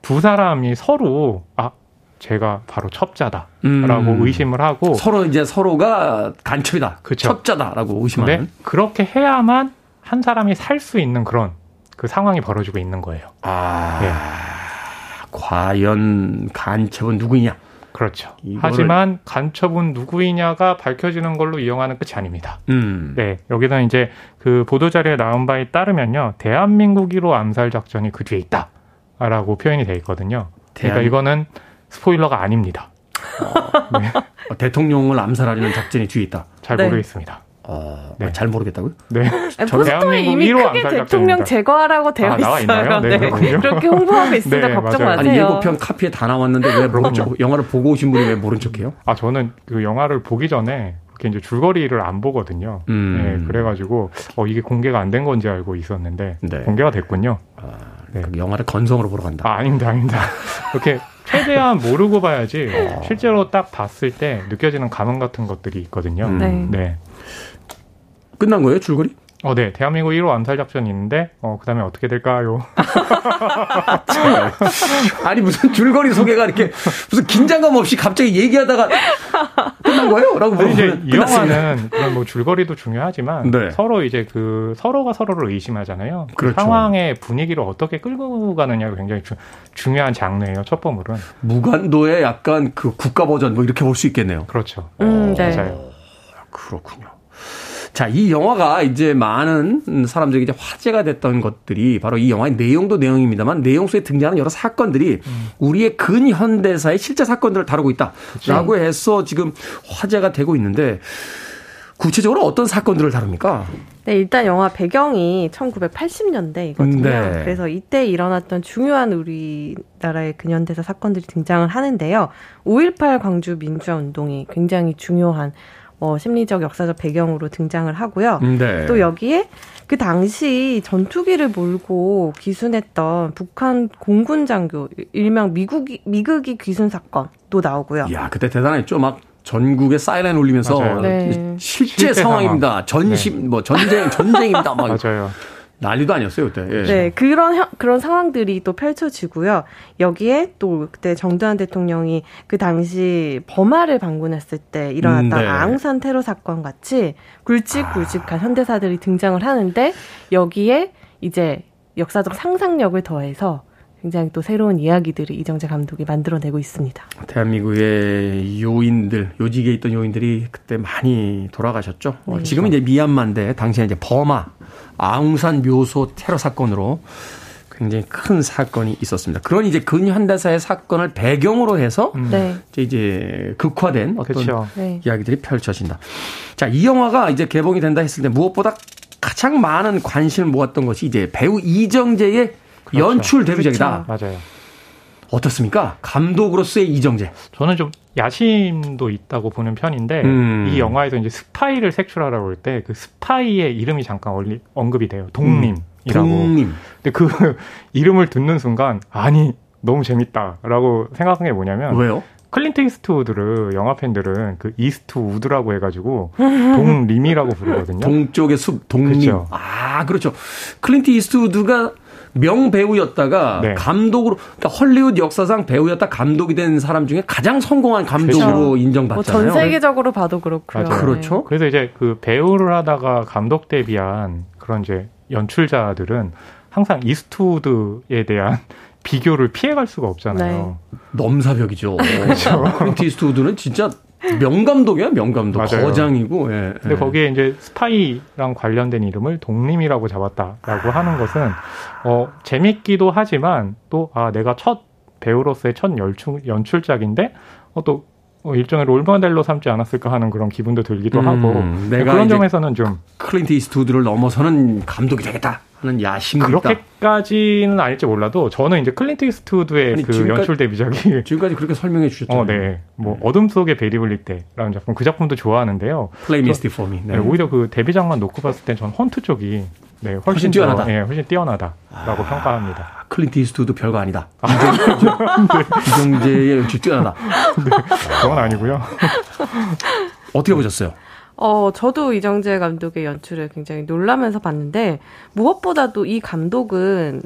두 사람이 서로, 아, 제가 바로 첩자다라고 음. 의심을 하고 서로 이제 서로가 간첩이다, 그쵸. 첩자다라고 의심하는. 그렇게 해야만 한 사람이 살 수 있는 그런 그 상황이 벌어지고 있는 거예요. 아, 네. 과연 간첩은 누구냐? 그렇죠. 이거를... 하지만 간첩은 누구이냐가 밝혀지는 걸로 이용하는 끝이 아닙니다. 음. 네, 여기서 이제 그 보도 자료에 나온 바에 따르면요, 대한민국 1호 암살 작전이 그 뒤에 있다 라고 표현이 돼 있거든요. 대한... 그러니까 이거는 스포일러가 아닙니다. 어, 네. 어, 대통령을 암살하려는 작전이 뒤에 있다. 잘 네. 모르겠습니다. 어, 네. 잘 모르겠다고요? 네. 포스터에 이미 크게 대통령 제거하라고 되어 아, 있어요. 네, 네. 그렇게 홍보하고 있습니다. 네, 걱정 맞아요. 마세요. 아니, 예고편 카피에 다 나왔는데 왜 모른 척, 영화를 보고 오신 분이 왜 모른 척해요? 아, 저는 그 영화를 보기 전에 이제 줄거리를 안 보거든요. 음. 네, 그래가지고 어, 이게 공개가 안 된 건지 알고 있었는데 네. 공개가 됐군요. 아, 네. 영화를 건성으로 보러 간다. 아, 아닙니다, 아닙니다. 이렇게 최대한 모르고 봐야지 어. 실제로 딱 봤을 때 느껴지는 감흥 같은 것들이 있거든요. 음. 네. 네. 끝난 거예요, 줄거리? 어, 네. 대한민국 1호 암살 작전이 있는데, 어, 그 다음에 어떻게 될까요? 아니, 무슨 줄거리 소개가 이렇게, 무슨 긴장감 없이 갑자기 얘기하다가 끝난 거예요? 라고 물어보면. 이제 이 영화는 그런 뭐 줄거리도 중요하지만, 네. 서로 이제 그, 서로가 서로를 의심하잖아요. 그 그렇죠. 상황의 분위기를 어떻게 끌고 가느냐가 굉장히 주, 중요한 장르예요, 첫 버물은. 무관도의 약간 그 국가 버전 뭐 이렇게 볼 수 있겠네요. 그렇죠. 음, 네. 맞아요. 그렇군요. 자, 이 영화가 이제 많은 사람들에게 이제 화제가 됐던 것들이 바로 이 영화의 내용도 내용입니다만 내용 속에 등장하는 여러 사건들이 음. 우리의 근현대사의 실제 사건들을 다루고 있다라고 그치. 해서 지금 화제가 되고 있는데 구체적으로 어떤 사건들을 다룹니까? 네, 일단 영화 배경이 1980년대이거든요. 네. 그래서 이때 일어났던 중요한 우리나라의 근현대사 사건들이 등장을 하는데요. 5.18 광주 민주화 운동이 굉장히 중요한 어, 심리적 역사적 배경으로 등장을 하고요. 네. 또 여기에 그 당시 전투기를 몰고 귀순했던 북한 공군 장교 일명 미국이 미국이 귀순 사건도 나오고요. 야, 그때 대단했죠. 막 전국에 사이렌 울리면서 네. 실제, 상황입니다. 전심 네. 뭐 전쟁 전쟁입니다. 막 맞아요. 난리도 아니었어요 그때. 예. 네 그런 그런 상황들이 또 펼쳐지고요. 여기에 또 그때 정두환 대통령이 그 당시 버마를 방문했을 때 일어났던 음, 네. 앙산 테러 사건 같이 굵직굵직한 아. 현대사들이 등장을 하는데 여기에 이제 역사적 상상력을 더해서 굉장히 또 새로운 이야기들을 이정재 감독이 만들어내고 있습니다. 대한민국의 요인들, 요직에 있던 요인들이 그때 많이 돌아가셨죠. 네. 지금은 이제 미얀마인데 당시에 이제 버마 아웅산 묘소 테러 사건으로 굉장히 큰 사건이 있었습니다. 그런 이제 근현대사의 사건을 배경으로 해서 음. 네. 이제 극화된 어떤 그렇죠. 이야기들이 펼쳐진다. 자, 이 영화가 이제 개봉이 된다 했을 때 무엇보다 가장 많은 관심을 모았던 것이 이제 배우 이정재의 그렇죠. 연출 데뷔작이다. 그렇죠. 맞아요. 어떻습니까? 감독으로서의 이정재. 저는 좀 야심도 있다고 보는 편인데 음. 이 영화에서 이제 스파이를 색출하라고 할 때 그 스파이의 이름이 잠깐 언급이 돼요. 동림이라고. 음. 동림. 근데 그 이름을 듣는 순간 아니 너무 재밌다라고 생각한 게 뭐냐면 왜요? 클린트 이스트우드를 영화 팬들은 그 이스트 우드라고 해가지고 동림이라고 부르거든요. 동쪽의 숲 동림. 그렇죠. 아 그렇죠. 클린트 이스트우드가 명배우였다가 네. 감독으로 그러니까 헐리우드 역사상 배우였다 감독이 된 사람 중에 가장 성공한 감독으로 그렇죠. 인정받잖아요. 뭐 전 세계적으로 봐도 그렇고요. 맞아요. 그렇죠. 네. 그래서 이제 그 배우를 하다가 감독 데뷔한 그런 이제 연출자들은 항상 이스트우드에 대한 비교를 피해갈 수가 없잖아요. 네. 넘사벽이죠. 그렇죠. 클린트 이스트우드는 진짜 명감독이야, 명감독. 맞아요. 거장이고, 예. 근데 예. 거기에 이제 스파이랑 관련된 이름을 동림이라고 잡았다라고 아. 하는 것은, 어, 재밌기도 하지만, 또, 아, 내가 첫 배우로서의 첫 연출, 연출작인데, 어, 또, 어, 일종의 롤모델로 삼지 않았을까 하는 그런 기분도 들기도 음, 하고, 내가 그런 점에서는 좀. 클린트 이스트우드를 넘어서는 감독이 되겠다. 하는 야심도 그렇게까지는 아닐지 몰라도 저는 이제 클린트 이스트우드의 아니, 그 지금까지, 연출 데뷔작이 지금까지 그렇게 설명해 주셨잖아요. 어, 네. 뭐 네. 어둠 속의 벨이 울릴 때라는 작품 그 작품도 좋아하는데요. Play Misty for Me. 네. 네. 오히려 그 데뷔작만 놓고 봤을 땐 전 헌트 쪽이 네, 훨씬, 훨씬 뛰어나다. 더, 네, 훨씬 뛰어나다라고 아, 평가합니다. 클린트 이스트우드 별거 아니다. 아, 이정재의 연출 뛰어나다. 네, 그건 아니고요. 어떻게 보셨어요? 어, 저도 이정재 감독의 연출을 굉장히 놀라면서 봤는데, 무엇보다도 이 감독은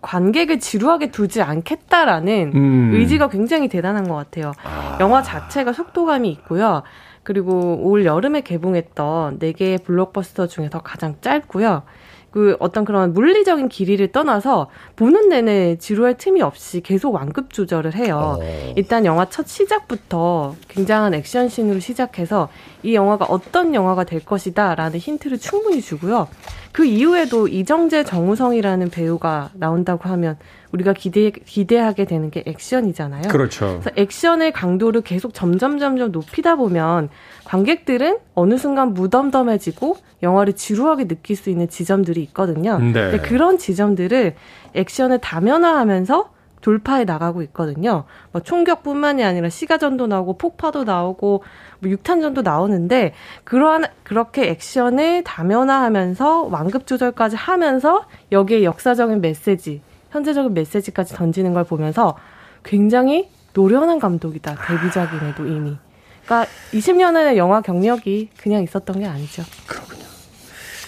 관객을 지루하게 두지 않겠다라는 음. 의지가 굉장히 대단한 것 같아요. 아. 영화 자체가 속도감이 있고요. 그리고 올 여름에 개봉했던 4개의 블록버스터 중에서 가장 짧고요. 그 어떤 그런 물리적인 길이를 떠나서 보는 내내 지루할 틈이 없이 계속 완급 조절을 해요. 어. 일단 영화 첫 시작부터 굉장한 액션 씬으로 시작해서 이 영화가 어떤 영화가 될 것이다라는 힌트를 충분히 주고요. 그 이후에도 이정재 정우성이라는 배우가 나온다고 하면 우리가 기대 기대하게 되는 게 액션이잖아요. 그렇죠. 그래서 액션의 강도를 계속 점점 점점 높이다 보면 관객들은 어느 순간 무덤덤해지고 영화를 지루하게 느낄 수 있는 지점들이 있거든요. 네. 근데 그런 지점들을 액션을 다면화하면서 돌파해 나가고 있거든요. 뭐 총격뿐만이 아니라 시가전도 나오고 폭파도 나오고 뭐 육탄전도 나오는데 그러한 그렇게 액션을 다면화하면서 완급 조절까지 하면서 여기에 역사적인 메시지, 현재적인 메시지까지 던지는 걸 보면서 굉장히 노련한 감독이다. 데뷔작임에도 이미. 그러니까 20년의 영화 경력이 그냥 있었던 게 아니죠. 그렇군요.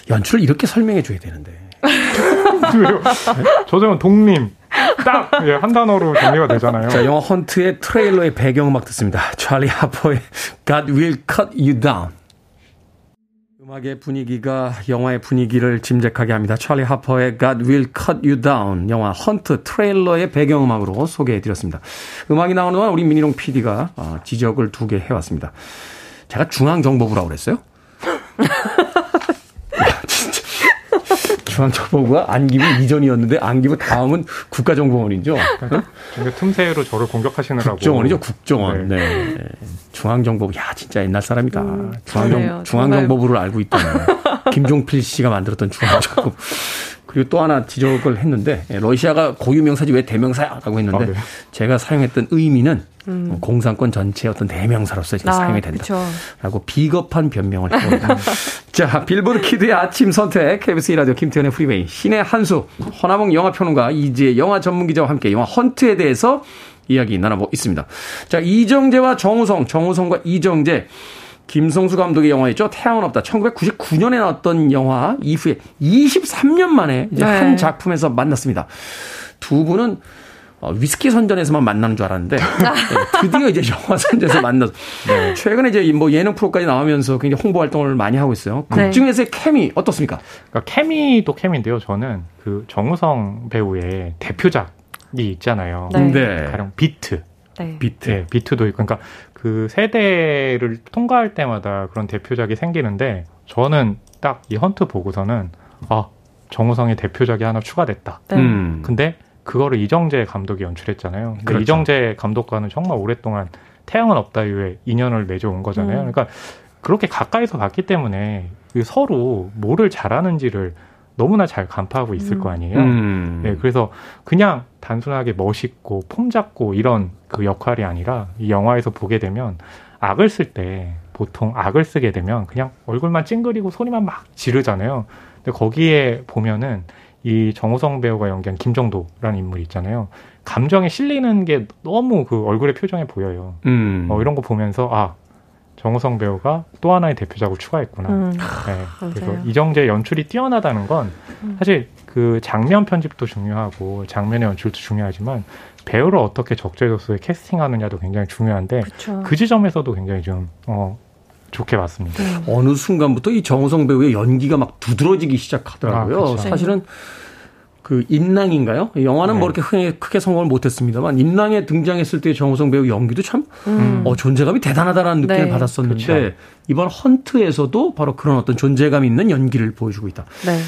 연출을 이렇게 설명해 줘야 되는데. 왜요? 저정은 독림. 딱, 예, 한 단어로 정리가 되잖아요. 자, 영화 헌트의 트레일러의 배경음악 듣습니다. 찰리 하퍼의 God Will Cut You Down. 음악의 분위기가 영화의 분위기를 짐작하게 합니다. 찰리 하퍼의 God Will Cut You Down 영화 헌트 트레일러의 배경음악으로 소개해드렸습니다. 음악이 나오는 동안 우리 미니롱 PD가 어, 지적을 두 개 해왔습니다. 제가 중앙정보부라고 그랬어요? 중앙정보부가 안기부 이전이었는데 안기부 다음은 국가정보원이죠. 어? 틈새로 저를 공격하시느라고. 국정원이죠, 국정원. 네. 네. 중앙정보부. 야, 진짜 옛날 사람이다. 음, 중앙정, 중앙정보부를 알고 있다는. 김종필 씨가 만들었던 중앙정보. 그리고 또 하나 지적을 했는데 예, 러시아가 고유 명사지 왜 대명사야라고 했는데 아, 네. 제가 사용했던 의미는 음. 뭐 공산권 전체의 어떤 대명사로서 아, 사용이 된다라고 비겁한 변명을 했습니다. 자, 빌보드 키드의 아침 선택. KBS 라디오 김태현의 프리웨이. 신의 한수. 허남웅 영화평론가 이제 영화 전문 기자와 함께 영화 헌트에 대해서 이야기 나눠보고 있습니다. 자, 이정재와 정우성, 정우성과 이정재 김성수 감독의 영화였죠. 태양은 없다. 1999년에 나왔던 영화 이후에 23년 만에 이제 네. 한 작품에서 만났습니다. 두 분은 어, 위스키 선전에서만 만나는 줄 알았는데 네, 드디어 이제 영화 선전에서 만나서 네. 최근에 이제 뭐 예능 프로까지 나오면서 굉장히 홍보 활동을 많이 하고 있어요. 극 네. 중에서의 케미 어떻습니까? 그러니까 케미도 케미인데요. 저는 그 정우성 배우의 대표작이 있잖아요. 네. 네. 가령 비트. 네. 비트. 네, 비트도 있고 그러니까 그 세대를 통과할 때마다 그런 대표작이 생기는데 저는 딱 이 헌트 보고서는 아 정우성의 대표작이 하나 추가됐다. 네. 음. 근데 그거를 이정재 감독이 연출했잖아요. 그렇죠. 이정재 감독과는 정말 오랫동안 태양은 없다 이후에 인연을 맺어온 거잖아요. 음. 그러니까 그렇게 가까이서 봤기 때문에 그 서로 뭐를 잘하는지를 너무나 잘 간파하고 있을 음. 거 아니에요. 음. 네, 그래서 그냥 단순하게 멋있고 폼 잡고 이런 그 역할이 아니라 이 영화에서 보게 되면 악을 쓸 때 보통 악을 쓰게 되면 그냥 얼굴만 찡그리고 소리만 막 지르잖아요. 근데 거기에 보면은 이 정우성 배우가 연기한 김정도라는 인물이 있잖아요. 감정에 실리는 게 너무 그 얼굴의 표정에 보여요. 음. 어, 이런 거 보면서 아 정우성 배우가 또 하나의 대표작을 추가했구나. 음. 네. 그래서 이정재 연출이 뛰어나다는 건 음. 사실 그 장면 편집도 중요하고 장면의 연출도 중요하지만 배우를 어떻게 적재적소에 캐스팅하느냐도 굉장히 중요한데 그쵸. 그 지점에서도 굉장히 좀 어, 좋게 봤습니다. 음. 어느 순간부터 이 정우성 배우의 연기가 막 두드러지기 시작하더라고요. 아, 사실은 그 인랑인가요? 영화는 뭐 네. 뭐 이렇게 크게, 크게 성공을 못했습니다만 인랑에 등장했을 때 정우성 배우 연기도 참 음. 어, 존재감이 대단하다라는 느낌을 네. 받았었는데 그렇죠. 이번 헌트에서도 바로 그런 어떤 존재감 있는 연기를 보여주고 있다. 네.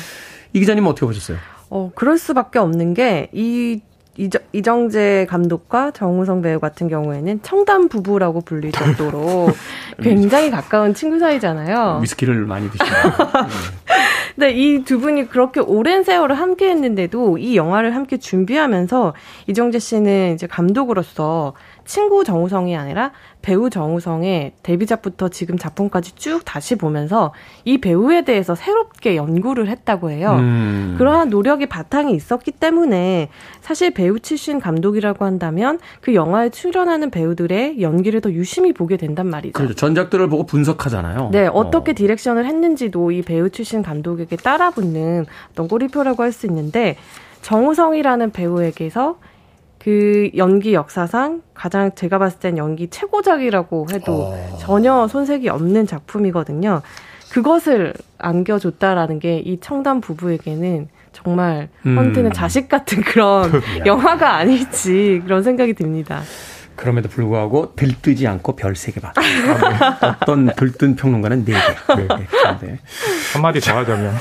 이 기자님 어떻게 보셨어요? 어 그럴 수밖에 없는 게 이 이정재 감독과 정우성 배우 같은 경우에는 청담 부부라고 불릴 정도로 굉장히 가까운 친구 사이잖아요. 위스키를 많이 드시나요? 네, 이 두 분이 그렇게 오랜 세월을 함께 했는데도 이 영화를 함께 준비하면서 이정재 씨는 이제 감독으로서 친구 정우성이 아니라 배우 정우성의 데뷔작부터 지금 작품까지 쭉 다시 보면서 이 배우에 대해서 새롭게 연구를 했다고 해요. 음. 그러한 노력이 바탕이 있었기 때문에 사실 배우 출신 감독이라고 한다면 그 영화에 출연하는 배우들의 연기를 더 유심히 보게 된단 말이죠. 그렇죠. 전작들을 보고 분석하잖아요. 네, 어떻게 어. 디렉션을 했는지도 이 배우 출신 감독에게 따라붙는 어떤 꼬리표라고 할 수 있는데 정우성이라는 배우에게서 그 연기 역사상 가장 제가 봤을 땐 연기 최고작이라고 해도 어. 전혀 손색이 없는 작품이거든요. 그것을 안겨줬다라는 게 이 청담 부부에게는 정말 음. 헌트는 자식 같은 그런 영화가 아닐지 그런 생각이 듭니다. 그럼에도 불구하고 들뜨지 않고 별세개 받. 아, 네. 어떤 들뜬 평론가는 네 개. 네. 네. 한마디 더 하자면.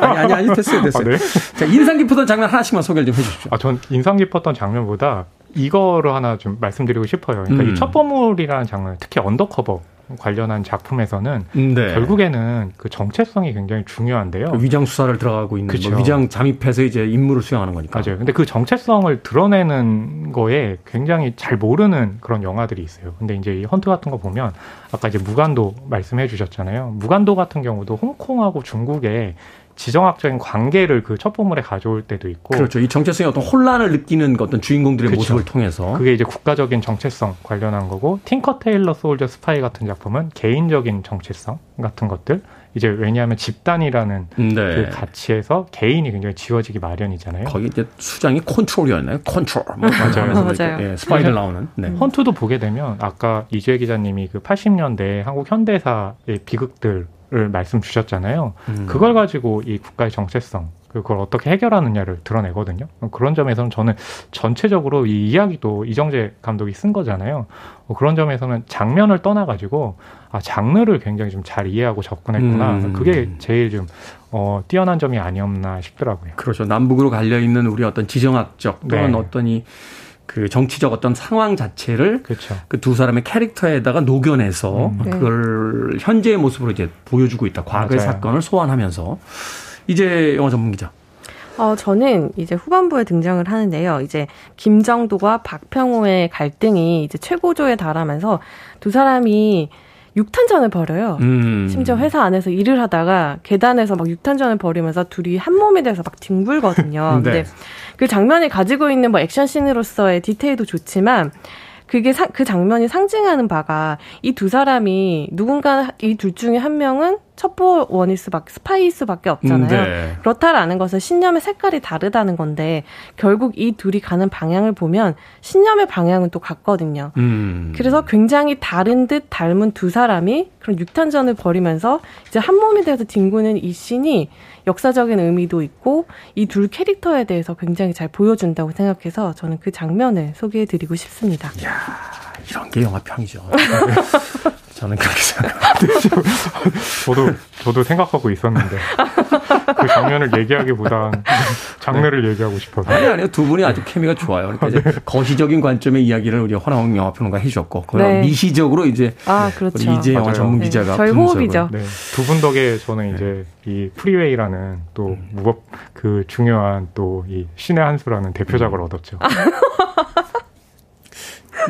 아니, 아니, 아니, 됐어요, 됐어요. 아, 네? 자, 인상 깊었던 장면 하나씩만 소개를 좀 해주십시오. 아, 전 인상 깊었던 장면보다 이거를 하나 좀 말씀드리고 싶어요. 그러니까 음. 이 첩보물이라는 장면, 특히 undercover 관련한 작품에서는 네. 결국에는 그 정체성이 굉장히 중요한데요. 그 위장 수사를 들어가고 있는 뭐 위장 잠입해서 이제 임무를 수행하는 거니까. 맞아요. 근데 그 정체성을 드러내는 거에 굉장히 잘 모르는 그런 영화들이 있어요. 근데 이제 이 헌트 같은 거 보면 아까 이제 무간도 말씀해 주셨잖아요. 무간도 같은 경우도 홍콩하고 중국에 지정학적인 관계를 그 첩보물에 가져올 때도 있고 그렇죠. 이 정체성의 어떤 혼란을 느끼는 어떤 주인공들의 그렇죠. 모습을 통해서 그게 이제 국가적인 정체성 관련한 거고 Tinker Tailor Soldier Spy 같은 작품은 개인적인 정체성 같은 것들 이제 왜냐하면 집단이라는 네. 그 가치에서 개인이 굉장히 지워지기 마련이잖아요. 거기 이제 수장이 컨트롤이었나요? 컨트롤. 뭐 맞아요. 맞아요. 예, 스파이들 나오는. 네. 헌트도 보게 되면 아까 이주혜 기자님이 그 80년대 한국 현대사의 비극들 을 말씀 주셨잖아요. 음. 그걸 가지고 이 국가의 정체성 그걸 어떻게 해결하느냐를 드러내거든요. 그런 점에서는 저는 전체적으로 이 이야기도 이정재 감독이 쓴 거잖아요. 뭐 그런 점에서는 장면을 떠나가지고 아 장르를 굉장히 좀 잘 이해하고 접근했구나. 음. 그게 제일 좀 어, 뛰어난 점이 아니었나 싶더라고요. 그렇죠. 남북으로 갈려 있는 우리 어떤 지정학적 또는 네. 어떤 이 그 정치적 어떤 상황 자체를 그두 그렇죠. 사람의 캐릭터에다가 녹여내서 음. 네. 그걸 현재의 모습으로 이제 보여주고 있다. 과거의 맞아요. 사건을 소환하면서 이제 영화 전문 기자. 어, 저는 이제 후반부에 등장을 하는데요. 이제 김정도와 박평호의 갈등이 이제 최고조에 달하면서 두 사람이 육탄전을 벌여요. 음. 심지어 회사 안에서 일을 하다가 계단에서 막 육탄전을 벌이면서 둘이 한 몸에 대해서 막 뒹굴거든요. 네. 근데 그 장면이 가지고 있는 뭐 액션 씬으로서의 디테일도 좋지만 그게 사, 그 장면이 상징하는 바가 이 두 사람이 누군가 이 둘 중에 한 명은 첩보 원일 수밖에 스파이 수밖에 없잖아요. 네. 그렇다라는 것은 신념의 색깔이 다르다는 건데 결국 이 둘이 가는 방향을 보면 신념의 방향은 또 같거든요. 음. 그래서 굉장히 다른 듯 닮은 두 사람이 그런 육탄전을 벌이면서 이제 한 몸이 돼서 뒹구는 이 씬이 역사적인 의미도 있고 이 둘 캐릭터에 대해서 굉장히 잘 보여준다고 생각해서 저는 그 장면을 소개해드리고 싶습니다. 이야, 이런 게 영화평이죠. 저는 그렇게 생각합니다. 저도 저도 생각하고 있었는데 그 장면을 얘기하기보단 장르를 얘기하고 싶어서. 아니 아니요 두 분이 아주 케미가 좋아요. 그러니까 이제 네. 거시적인 관점의 이야기를 우리 허남웅 영화평론가 해주셨고 그걸 네. 미시적으로 이제 아, 그렇죠. 이제 영화 전문 네. 기자가 네. 저희 호흡이죠. 네. 두분 덕에 저는 이제 이 프리웨이라는 또 음. 무법 그 중요한 또 이 신의 한 수라는 대표작을 음. 얻었죠.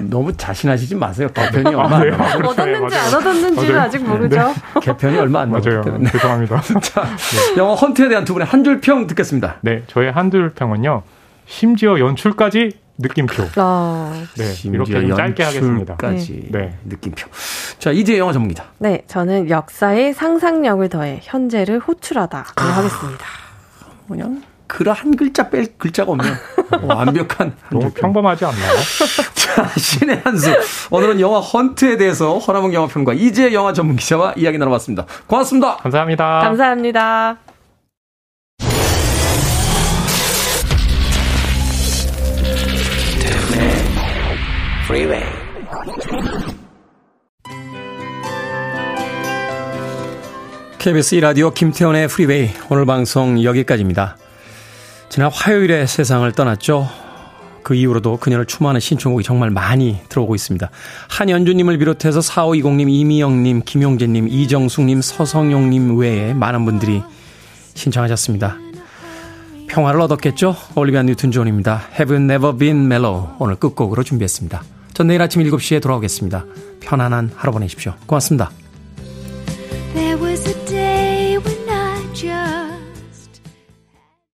너무 자신하시지 마세요. 개편이 얼마 안 남았어요. 얻었는지 안 얻었는지는 아직 모르죠. 네. 개편이 얼마 안 남았어요. 네. 죄송합니다. 자, 네. 영화 헌트에 대한 두 분의 한 줄 평 듣겠습니다. 네, 저의 한 줄 평은요. 심지어 연출까지 느낌표. 아. 네, 이렇게 좀 짧게 하겠습니다. 까지 네. 네. 느낌표. 자, 이제 영화 전문기자. 네, 저는 역사의 상상력을 더해 현재를 호출하다 아. 하겠습니다. 그냥 글한 글자 뺄 글자가 없네요. 완벽한. 너무 평범하지 않나요? 자, 신의 한수. 오늘은 영화 헌트에 대해서 허남웅 영화평론가 이재 영화 전문 기자와 이야기 나눠봤습니다. 고맙습니다. 감사합니다. 감사합니다. KBS 라디오 김태훈의 프리웨이 오늘 방송 여기까지입니다. 지난 화요일에 세상을 떠났죠. 그 이후로도 그녀를 추모하는 신청곡이 정말 많이 들어오고 있습니다. 한연주님을 비롯해서 4520님, 이미영님, 김용재님, 이정숙님, 서성용님 외에 많은 분들이 신청하셨습니다. 평화를 얻었겠죠? 올리비아 뉴튼 존입니다. Have never been mellow. 오늘 끝곡으로 준비했습니다. 전 내일 아침 7시에 돌아오겠습니다. 편안한 하루 보내십시오. 고맙습니다.